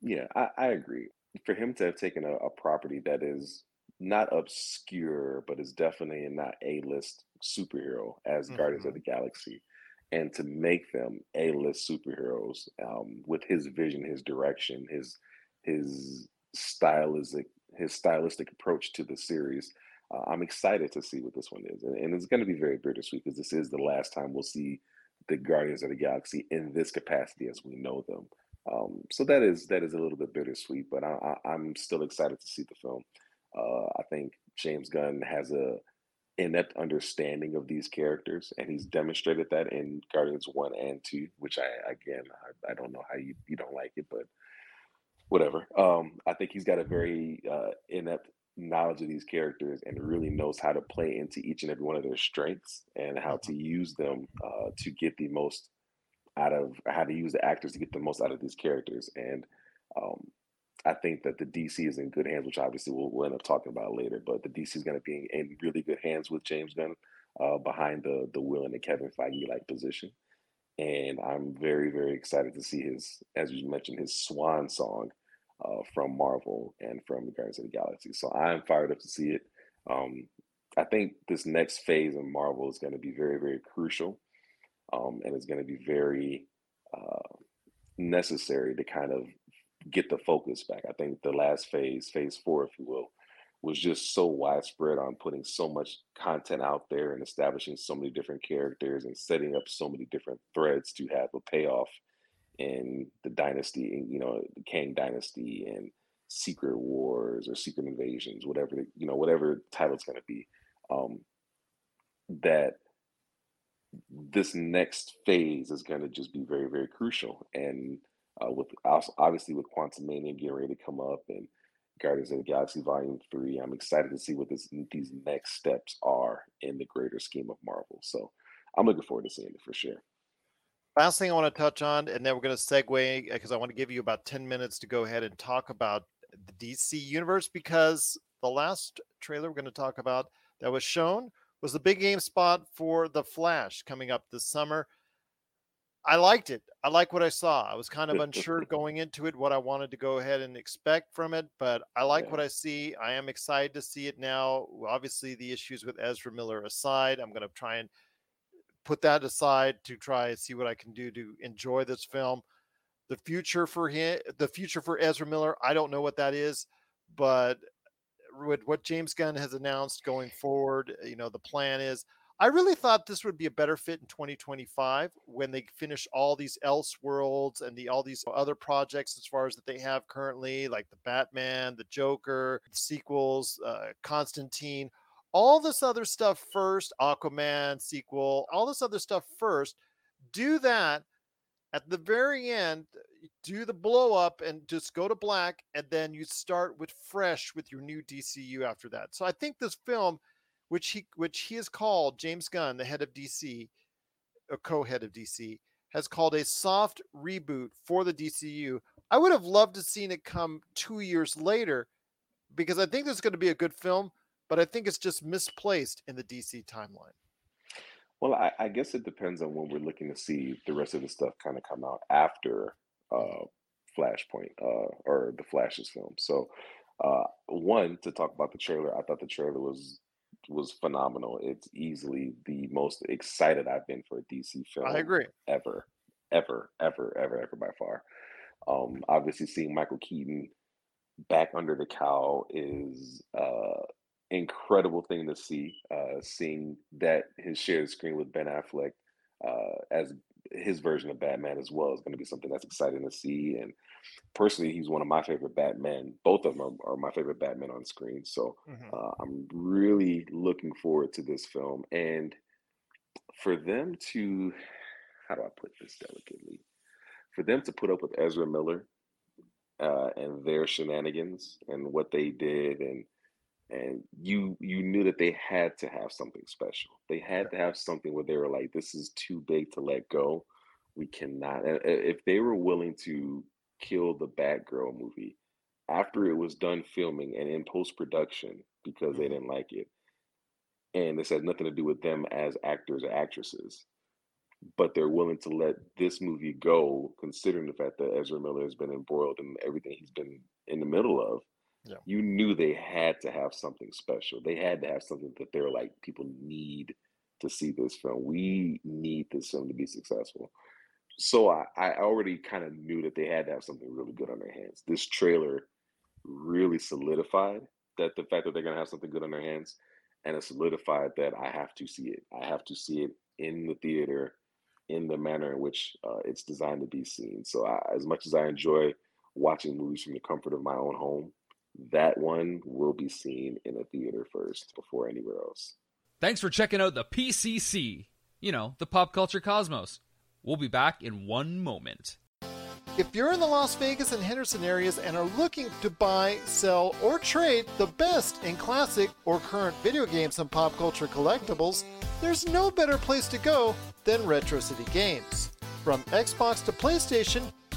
Yeah, I, I agree. For him to have taken a, a property that is not obscure, but is definitely not A-list superhero as Guardians of Mhm. the Galaxy, and to make them A-list superheroes um, with his vision, his direction, his his stylistic his stylistic approach to the series, uh, I'm excited to see what this one is, and, and it's going to be very bittersweet because this is the last time we'll see the Guardians of the Galaxy in this capacity as we know them. Um, so that is that is a little bit bittersweet, but I, am still excited to see the film. Uh, I think James Gunn has a inept understanding of these characters, and he's demonstrated that in Guardians One and Two, which I again I, I don't know how you you don't like it, but whatever. Um, I think he's got a very uh, inept knowledge of these characters and really knows how to play into each and every one of their strengths and how to mm-hmm. use them uh, to get the most out of how to use the actors to get the most out of these characters. And um, I think that the DC is in good hands, which obviously we'll, we'll end up talking about later. But the DC is going to be in, in, really good hands with James Gunn uh, behind the the Will and the Kevin Feige like position. And I'm very very excited to see his, as you mentioned, his swan song uh, from Marvel and from the Guardians of the Galaxy. So I'm fired up to see it. Um, I think this next phase of Marvel is going to be very, very crucial, um, and it's going to be very uh, necessary to kind of get the focus back. I think the last phase, phase four, if you will, was just so widespread on putting so much content out there and establishing so many different characters and setting up so many different threads to have a payoff in the dynasty, you know, the Kang dynasty and Secret Wars or Secret Invasions, whatever you know, whatever title it's going to be. Um, that this next phase is going to just be very, very crucial. And uh, with obviously with Quantumania getting ready to come up and Guardians of the Galaxy Volume Three, I'm excited to see what this, these next steps are in the greater scheme of Marvel. So I'm looking forward to seeing it for sure. Last thing I want to touch on, and then we're going to segue uh, because I want to give you about 10 minutes to go ahead and talk about the DC universe because the last trailer we're going to talk about that was shown was the big game spot for The Flash coming up this summer. I liked it. I like what I saw. I was kind of unsure going into it what I wanted to go ahead and expect from it, but I like yeah. what I see. I am excited to see it now. Obviously, the issues with Ezra Miller aside, I'm going to try and put that aside to try and see what I can do to enjoy this film. The future for him, the future for Ezra Miller, I don't know what that is, but with what James Gunn has announced going forward, you know, the plan is. I really thought this would be a better fit in 2025 when they finish all these Elseworlds and the all these other projects as far as that they have currently, like the Batman, the Joker, the sequels, uh, Constantine all this other stuff first, Aquaman sequel, all this other stuff first. Do that at the very end, do the blow up and just go to black, and then you start with fresh with your new DCU after that. So I think this film, which he which he has called James Gunn, the head of DC, a uh, co-head of DC, has called a soft reboot for the DCU. I would have loved to seen it come two years later because I think this is going to be a good film but I think it's just misplaced in the DC timeline. Well, I, I, guess it depends on when we're looking to see the rest of the stuff kind of come out after uh, Flashpoint uh, or the Flash's film. So, uh, one to talk about the trailer, I thought the trailer was was phenomenal. It's easily the most excited I've been for a DC film. I agree. Ever, ever, ever, ever, ever by far. Um, obviously, seeing Michael Keaton back under the cowl is uh, incredible thing to see. Uh, seeing that his shared screen with Ben Affleck uh, as his version of Batman as well is going to be something that's exciting to see. And personally, he's one of my favorite Batman. Both of them are, are my favorite Batman on screen. So mm-hmm. uh, I'm really looking forward to this film. And for them to, how do I put this delicately? For them to put up with Ezra Miller uh, and their shenanigans and what they did and and you you knew that they had to have something special. They had to have something where they were like, "This is too big to let go. We cannot." And if they were willing to kill the Batgirl movie after it was done filming and in post production because they mm-hmm. didn't like it, and this has nothing to do with them as actors or actresses, but they're willing to let this movie go, considering the fact that Ezra Miller has been embroiled in everything he's been in the middle of yeah. you knew they had to have something special. They had to have something that they're like, people need to see this film. We need this film to be successful. So I, I already kind of knew that they had to have something really good on their hands. This trailer really solidified that the fact that they're gonna have something good on their hands. and it solidified that I have to see it. I have to see it in the theater in the manner in which uh, it's designed to be seen. So, I, as much as I enjoy watching movies from the comfort of my own home, that one will be seen in a theater first before anywhere else. Thanks for checking out the PCC, you know, the pop culture cosmos. We'll be back in one moment. If you're in the Las Vegas and Henderson areas and are looking to buy, sell, or trade the best in classic or current video games and pop culture collectibles, there's no better place to go than Retro City Games. From Xbox to PlayStation,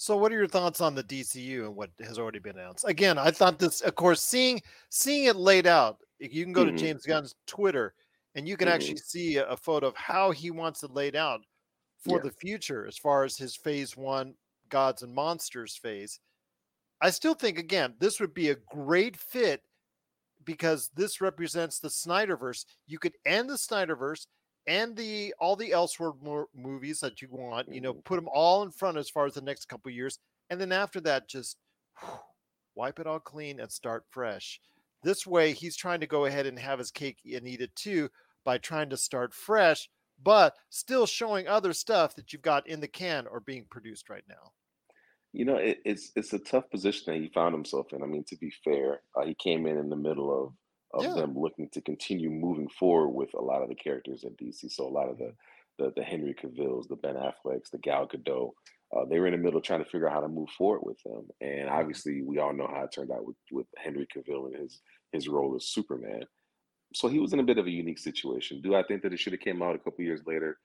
So, what are your thoughts on the DCU and what has already been announced? Again, I thought this, of course, seeing seeing it laid out. You can go Mhm. to James Gunn's Twitter, and you can Mhm. actually see a, a photo of how he wants it laid out for Yeah. the future, as far as his Phase One Gods and Monsters phase. I still think, again, this would be a great fit because this represents the Snyderverse. You could end the Snyderverse and the all the Elseworld mo- movies that you want. You know, Mhm. put them all in front as far as the next couple years, and then after that, just wipe it all clean and start fresh. This way, he's trying to go ahead and have his cake and eat it too by trying to start fresh, but still showing other stuff that you've got in the can or being produced right now. You know, it, it's it's a tough position that he found himself in. I mean, to be fair, uh, he came in in the middle of of Yeah. them looking to continue moving forward with a lot of the characters at DC. So a lot of the the, the Henry Cavills, the Ben Afflecks, the Gal Gadot, uh, they were in the middle trying to figure out how to move forward with them. And obviously, we all know how it turned out with with Henry Cavill and his his role as Superman. So he was in a bit of a unique situation. Do I think that it should have came out a couple years later?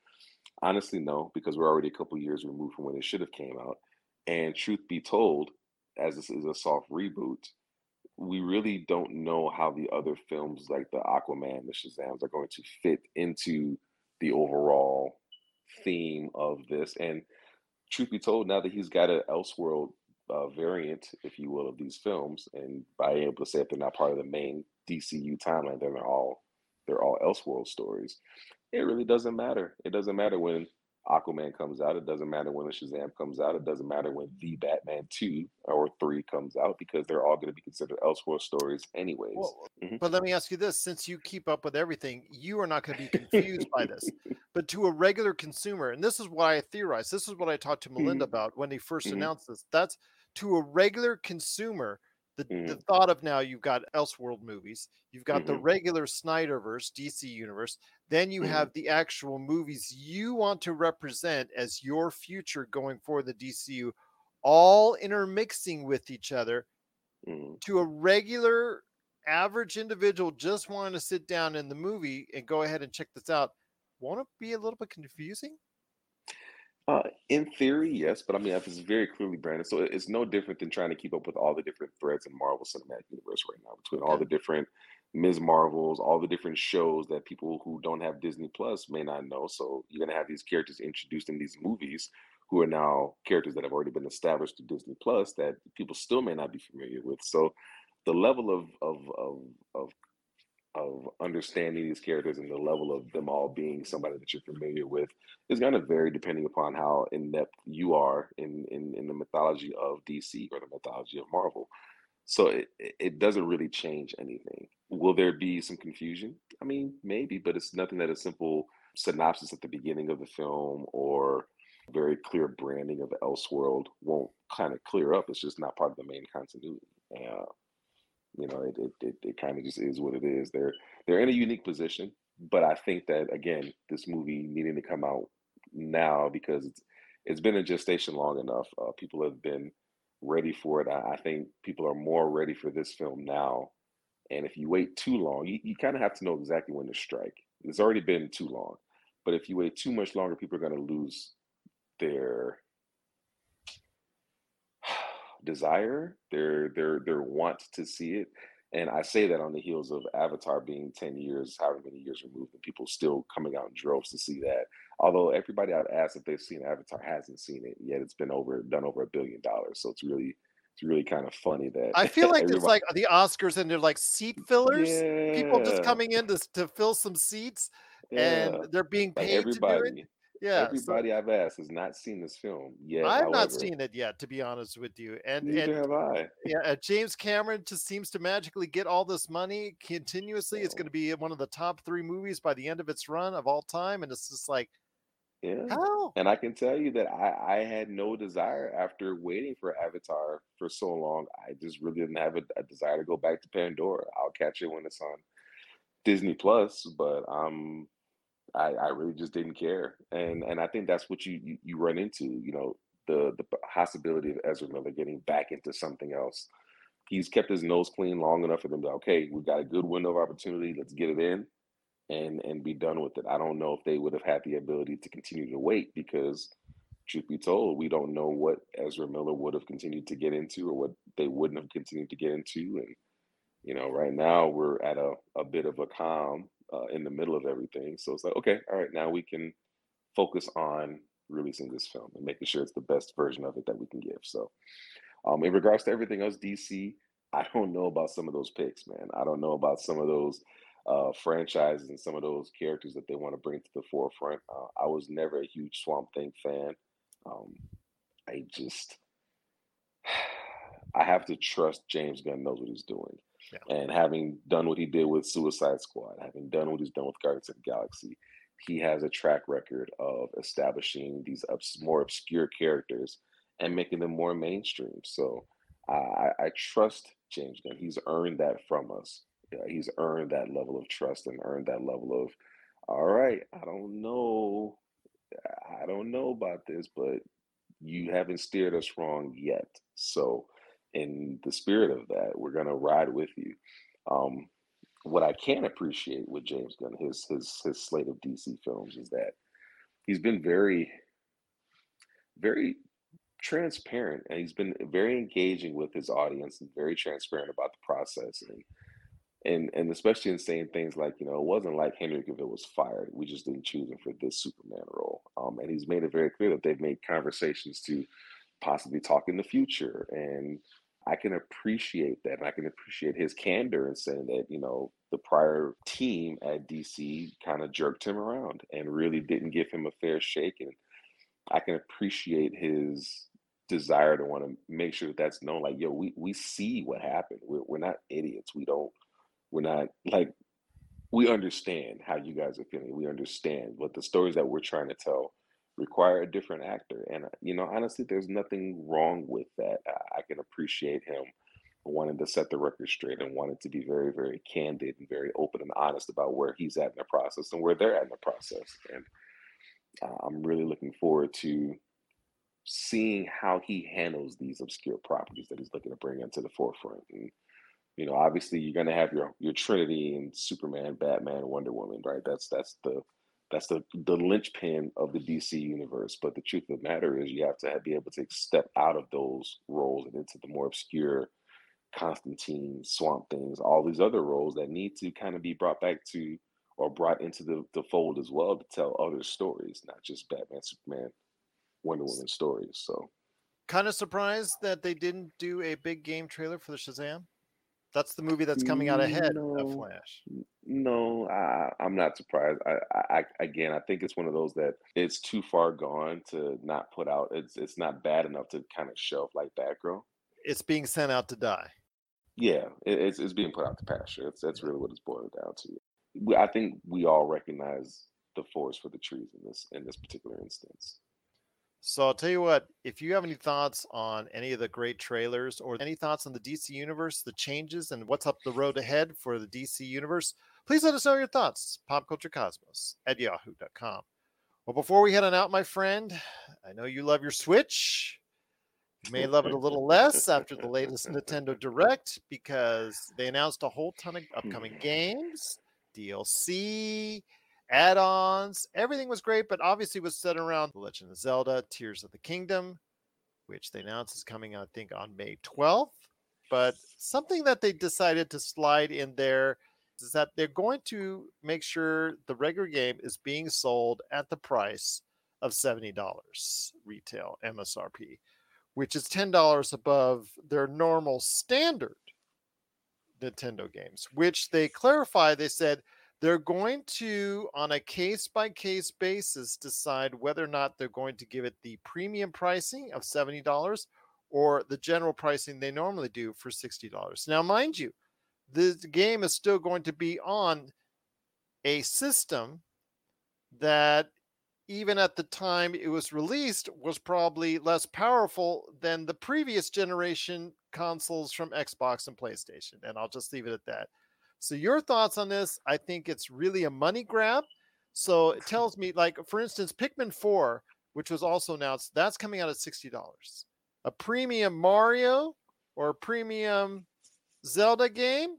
Honestly, no, because we're already a couple years removed from when it should have came out. And truth be told, as this is a soft reboot, we really don't know how the other films like the Aquaman, the Shazams are going to fit into the overall theme of this. And truth be told, now that he's got an Elseworld uh, variant, if you will, of these films, and by able to say if they're not part of the main DCU timeline, then they're all they're all Elseworld stories. It really doesn't matter. It doesn't matter when Aquaman comes out. It doesn't matter when the Shazam comes out. It doesn't matter when the Batman two or three comes out because they're all going to be considered Elseworld stories anyways. Well, Mhm. but let me ask you this: since you keep up with everything, you are not going to be confused by this. But to a regular consumer, and this is why I theorized. This is what I talked to Melinda Mhm. about when they 1st Mhm. announced this. That's to a regular consumer. The, the Mhm. thought of now you've got Elseworld movies, you've got the Mhm. regular Snyderverse DC universe, then you Mhm. have the actual movies you want to represent as your future going for the DCU, all intermixing with each other Mhm. to a regular average individual just wanting to sit down in the movie and go ahead and check this out won't it be a little bit confusing Uh, in theory, yes, but I mean, it's very clearly branded, so it's no different than trying to keep up with all the different threads in Marvel Cinematic Universe right now, between all the different Ms. Marvels, all the different shows that people who don't have Disney Plus may not know. So you're gonna have these characters introduced in these movies who are now characters that have already been established to Disney Plus that people still may not be familiar with. So the level of of of of of understanding these characters and the level of them all being somebody that you're familiar with is going to vary depending upon how in depth you are in, in in the mythology of DC or the mythology of Marvel. So it it doesn't really change anything. Will there be some confusion? I mean, maybe, but it's nothing that a simple synopsis at the beginning of the film or very clear branding of Elseworld won't kind of clear up. It's just not part of the main continuity. Uh, you know, it it it, it kind of just is what it is. They're they're in a unique position, but I think that again, this movie needing to come out now because it's it's been in gestation long enough. Uh, people have been ready for it. I, I think people are more ready for this film now. And if you wait too long, you, you kind of have to know exactly when to strike. It's already been too long. But if you wait too much longer, people are going to lose their desire, their their their want to see it. And I say that on the heels of Avatar being 10 years, however many years removed, and people still coming out in droves to see that. Although everybody I've asked if they've seen Avatar hasn't seen it, yet it's been over done over a billion dollars. So it's really it's really kind of funny that I feel like it's like the Oscars and they're like seat fillers. yeah, People just coming in to, to fill some seats yeah. and they're being like paid to do it. everybody, Yeah. so everybody I've asked has not seen this film yet. I've not seen it yet, to be honest with you. And Neither and have I. yeah, uh, James Cameron just seems to magically get all this money continuously. It's going to be one of the top three movies by the end of its run of all time, and it's just like, Yeah. how? And I can tell you that I, I had no desire after waiting for Avatar for so long. I just really didn't have a, a desire to go back to Pandora. I'll catch it when it's on Disney Plus, but um, I, I really just didn't care. And and I think that's what you you, you run into. You know, the the possibility of Ezra Miller getting back into something else. He's kept his nose clean long enough for them to okay, we've got a good window of opportunity. Let's get it in and and be done with it. I don't know if they would have had the ability to continue to wait because truth be told, we don't know what Ezra Miller would have continued to get into or what they wouldn't have continued to get into. And you know, right now we're at a, a bit of a calm uh, in the middle of everything. So it's like, okay, all right, now we can focus on releasing this film and making sure it's the best version of it that we can give. So um, in regards to everything else, DC, I don't know about some of those picks, man. I don't know about some of those uh, franchises and some of those characters that they want to bring to the forefront. Uh, I was never a huge Swamp Thing fan. Um, I just, I have to trust James Gunn knows what he's doing. Yeah. And having done what he did with Suicide Squad, having done what he's done with Guardians of the Galaxy, he has a track record of establishing these obs- more obscure characters and making them more mainstream. So I, I I trust James Gunn. He's earned that from us. Yeah, he's earned that level of trust and earned that level of, all right, I don't know, I don't know about this, but you haven't steered us wrong yet. So, in the spirit of that, we're gonna ride with you. Um, what I can appreciate with James Gunn, his his his slate of DC films, is that he's been very, very transparent, and he's been very engaging with his audience and very transparent about the process. And and and especially in saying things like, you know, it wasn't like Henry Cavill was fired. We just didn't choose him for this Superman role. Um, and he's made it very clear that they've made conversations to possibly talk in the future. And I can appreciate that. And I can appreciate his candor in saying that, you know, the prior team at DC kind of jerked him around and really didn't give him a fair shake. And I can appreciate his desire to want to make sure that that's known. Like, yo, we, we see what happened. We're, we're not idiots. We don't we're not like we understand how you guys are feeling. We understand what the stories that we're trying to tell require a different actor. And uh, you know, honestly, there's nothing wrong with that. I, I can appreciate him wanting to set the record straight and wanting to be very, very candid and very open and honest about where he's at in the process and where they're at in the process. And uh, I'm really looking forward to seeing how he handles these obscure properties that he's looking to bring into the forefront. And you know, obviously you're gonna have your your Trinity and Superman, Batman, Wonder Woman, right? That's that's the that's the the linchpin of the DC universe. But the truth of the matter is, you have to be able to step out of those roles and into the more obscure Constantine, Swamp Things, all these other roles that need to kind of be brought back to or brought into the, the fold as well to tell other stories, not just Batman, Superman, Wonder Woman stories. So Kind of surprised that they didn't do a big game trailer for the Shazam. That's the movie that's coming out ahead of No. Flash. No, I, I'm not surprised. I, I, I, again, I think it's one of those that it's too far gone to not put out. It's, it's not bad enough to kind of shelf like Batgirl. It's being sent out to die. Yeah, it, it's, it's being put out to pasture. It's, that's really what it's boiled down to. I think we all recognize the forest for the trees in this, in this particular instance. So I'll tell you what, if you have any thoughts on any of the great trailers or any thoughts on the DC universe, the changes and what's up the road ahead for the DC universe, please let us know your thoughts. Popculturecosmos at yahoo.com. Well, before we head on out, my friend, I know you love your Switch. You may love it a little less after the latest Nintendo Direct because they announced a whole ton of upcoming games, DLC, add-ons. Everything was great, but obviously was set around The Legend of Zelda: Tears of the Kingdom, which they announced is coming, I think, on May 12th. but something that they decided to slide in there is that they're going to make sure the regular game is being sold at the price of $70 retail MSRP, which is $10 above their normal standard Nintendo games, which they clarify. They said they're going to, on a case by case basis, decide whether or not they're going to give it the premium pricing of $70 or the general pricing they normally do for $60. Now, mind you, the game is still going to be on a system that even at the time it was released was probably less powerful than the previous generation consoles from Xbox and PlayStation and I'll just leave it at that. So your thoughts on this? I think it's really a money grab. So it tells me like for instance Pikmin 4 which was also announced that's coming out at $60. A premium Mario or a premium Zelda game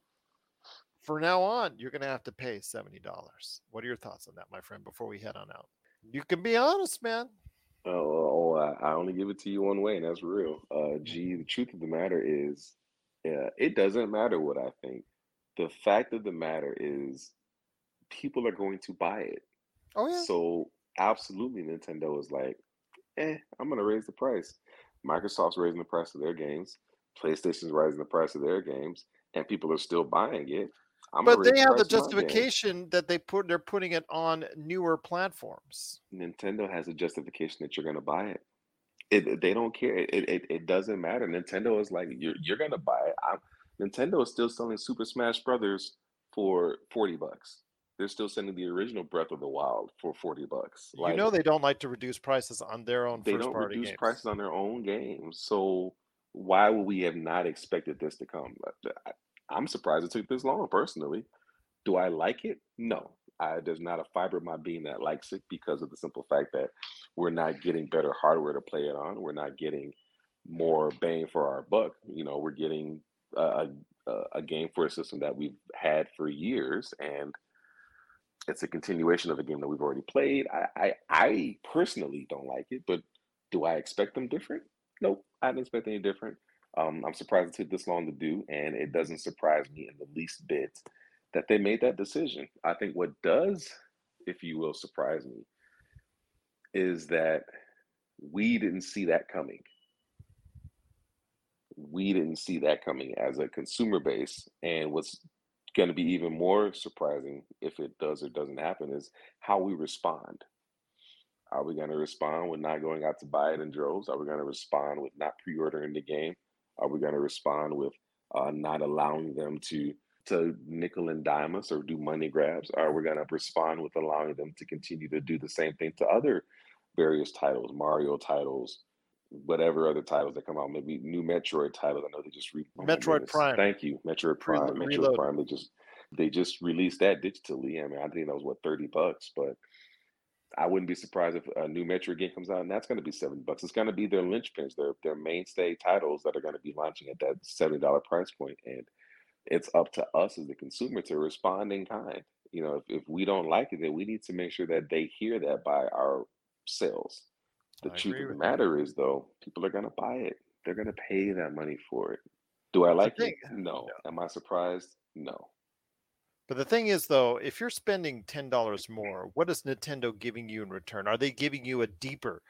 for now on, you're going to have to pay $70. What are your thoughts on that, my friend, before we head on out? You can be honest, man. Oh, oh I, I only give it to you one way, and that's real. Uh, mm-hmm. gee, the truth of the matter is, yeah, it doesn't matter what I think. The fact of the matter is, people are going to buy it. Oh, yeah. So, absolutely, Nintendo is like, eh, I'm going to raise the price. Microsoft's raising the price of their games. PlayStation's raising the price of their games, and people are still buying it. I'm but they have the justification that they put they're putting it on newer platforms. Nintendo has a justification that you're going to buy it. It, they don't care. It, it, it doesn't matter. Nintendo is like you're you're gonna buy it. I'm, Nintendo is still selling Super Smash Brothers for forty bucks. They're still selling the original Breath of the Wild for forty bucks. Like, you know they don't like to reduce prices on their own. They don't reduce games. prices on their own games. So why would we have not expected this to come? I'm surprised it took this long personally. Do I like it? No. I, there's not a fiber of my being that likes it because of the simple fact that we're not getting better hardware to play it on. We're not getting more bang for our buck. You know, we're getting a, a, game for a system that we've had for years, and it's a continuation of a game that we've already played. I, I, I personally don't like it, but do I expect them different? Nope, I didn't expect any different. Um, I'm surprised it took this long to do, and it doesn't surprise me in the least bit that they made that decision. I think what does, if you will, surprise me is that we didn't see that coming. We didn't see that coming as a consumer base. And what's going to be even more surprising if it does or doesn't happen is how we respond. Are we going to respond with not going out to buy it in droves? Are we going to respond with not pre ordering the game? Are we going to respond with uh, not allowing them to to nickel and dime us or do money grabs? Are we going to respond with allowing them to continue to do the same thing to other various titles, Mario titles, whatever other titles that come out, maybe new Metroid titles. I know they just re- oh Metroid Prime. Thank you, Metroid Prime. Metroid Reload. Prime. They just they just released that digitally. I mean, I think that was what thirty bucks, but I wouldn't be surprised if a new Metroid game comes out and that's going to be seven bucks. It's going to be their linchpins, their their mainstay titles that are going to be launching at that seventy dollar price point, and it's up to us as the consumer to respond in kind. You know, if, if we don't like it, then we need to make sure that they hear that by our sales. The I truth of the matter is, though, people are going to buy it. They're going to pay that money for it. Do I like it? No. no. Am I surprised? No. But the thing is, though, if you're spending ten dollars more, what is Nintendo giving you in return? Are they giving you a deeper,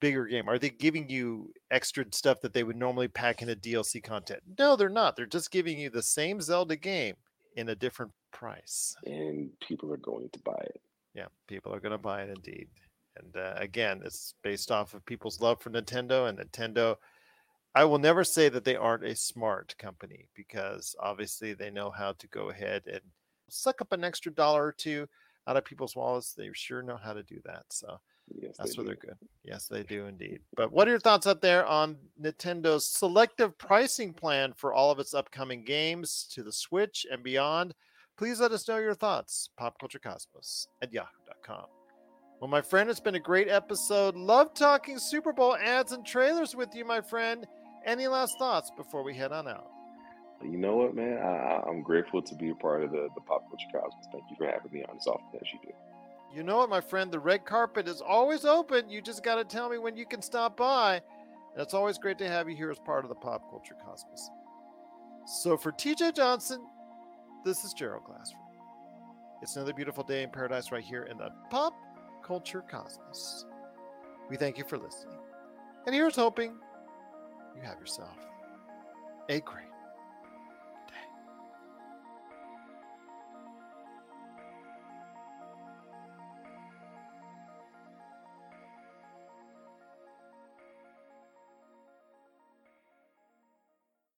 bigger game? Are they giving you extra stuff that they would normally pack into DLC content? No, they're not. They're just giving you the same Zelda game in a different price. And people are going to buy it. Yeah, people are going to buy it indeed. And uh, again, it's based off of people's love for Nintendo and Nintendo. I will never say that they aren't a smart company because obviously they know how to go ahead and suck up an extra dollar or two out of people's wallets. They sure know how to do that. So yes, that's where do. they're good. Yes, they do indeed. But what are your thoughts out there on Nintendo's selective pricing plan for all of its upcoming games to the Switch and beyond? Please let us know your thoughts. Popculturecosmos at yahoo.com. Well, my friend, it's been a great episode. Love talking Super Bowl ads and trailers with you, my friend. Any last thoughts before we head on out? you know what, man? I, I'm grateful to be a part of the, the Pop Culture Cosmos. Thank you for having me on as often as you do. You know what, my friend? The red carpet is always open. You just got to tell me when you can stop by. And it's always great to have you here as part of the Pop Culture Cosmos. So for TJ Johnson, this is Gerald Glassford. It's another beautiful day in paradise right here in the pop culture cosmos. We thank you for listening. And here's hoping you have yourself a great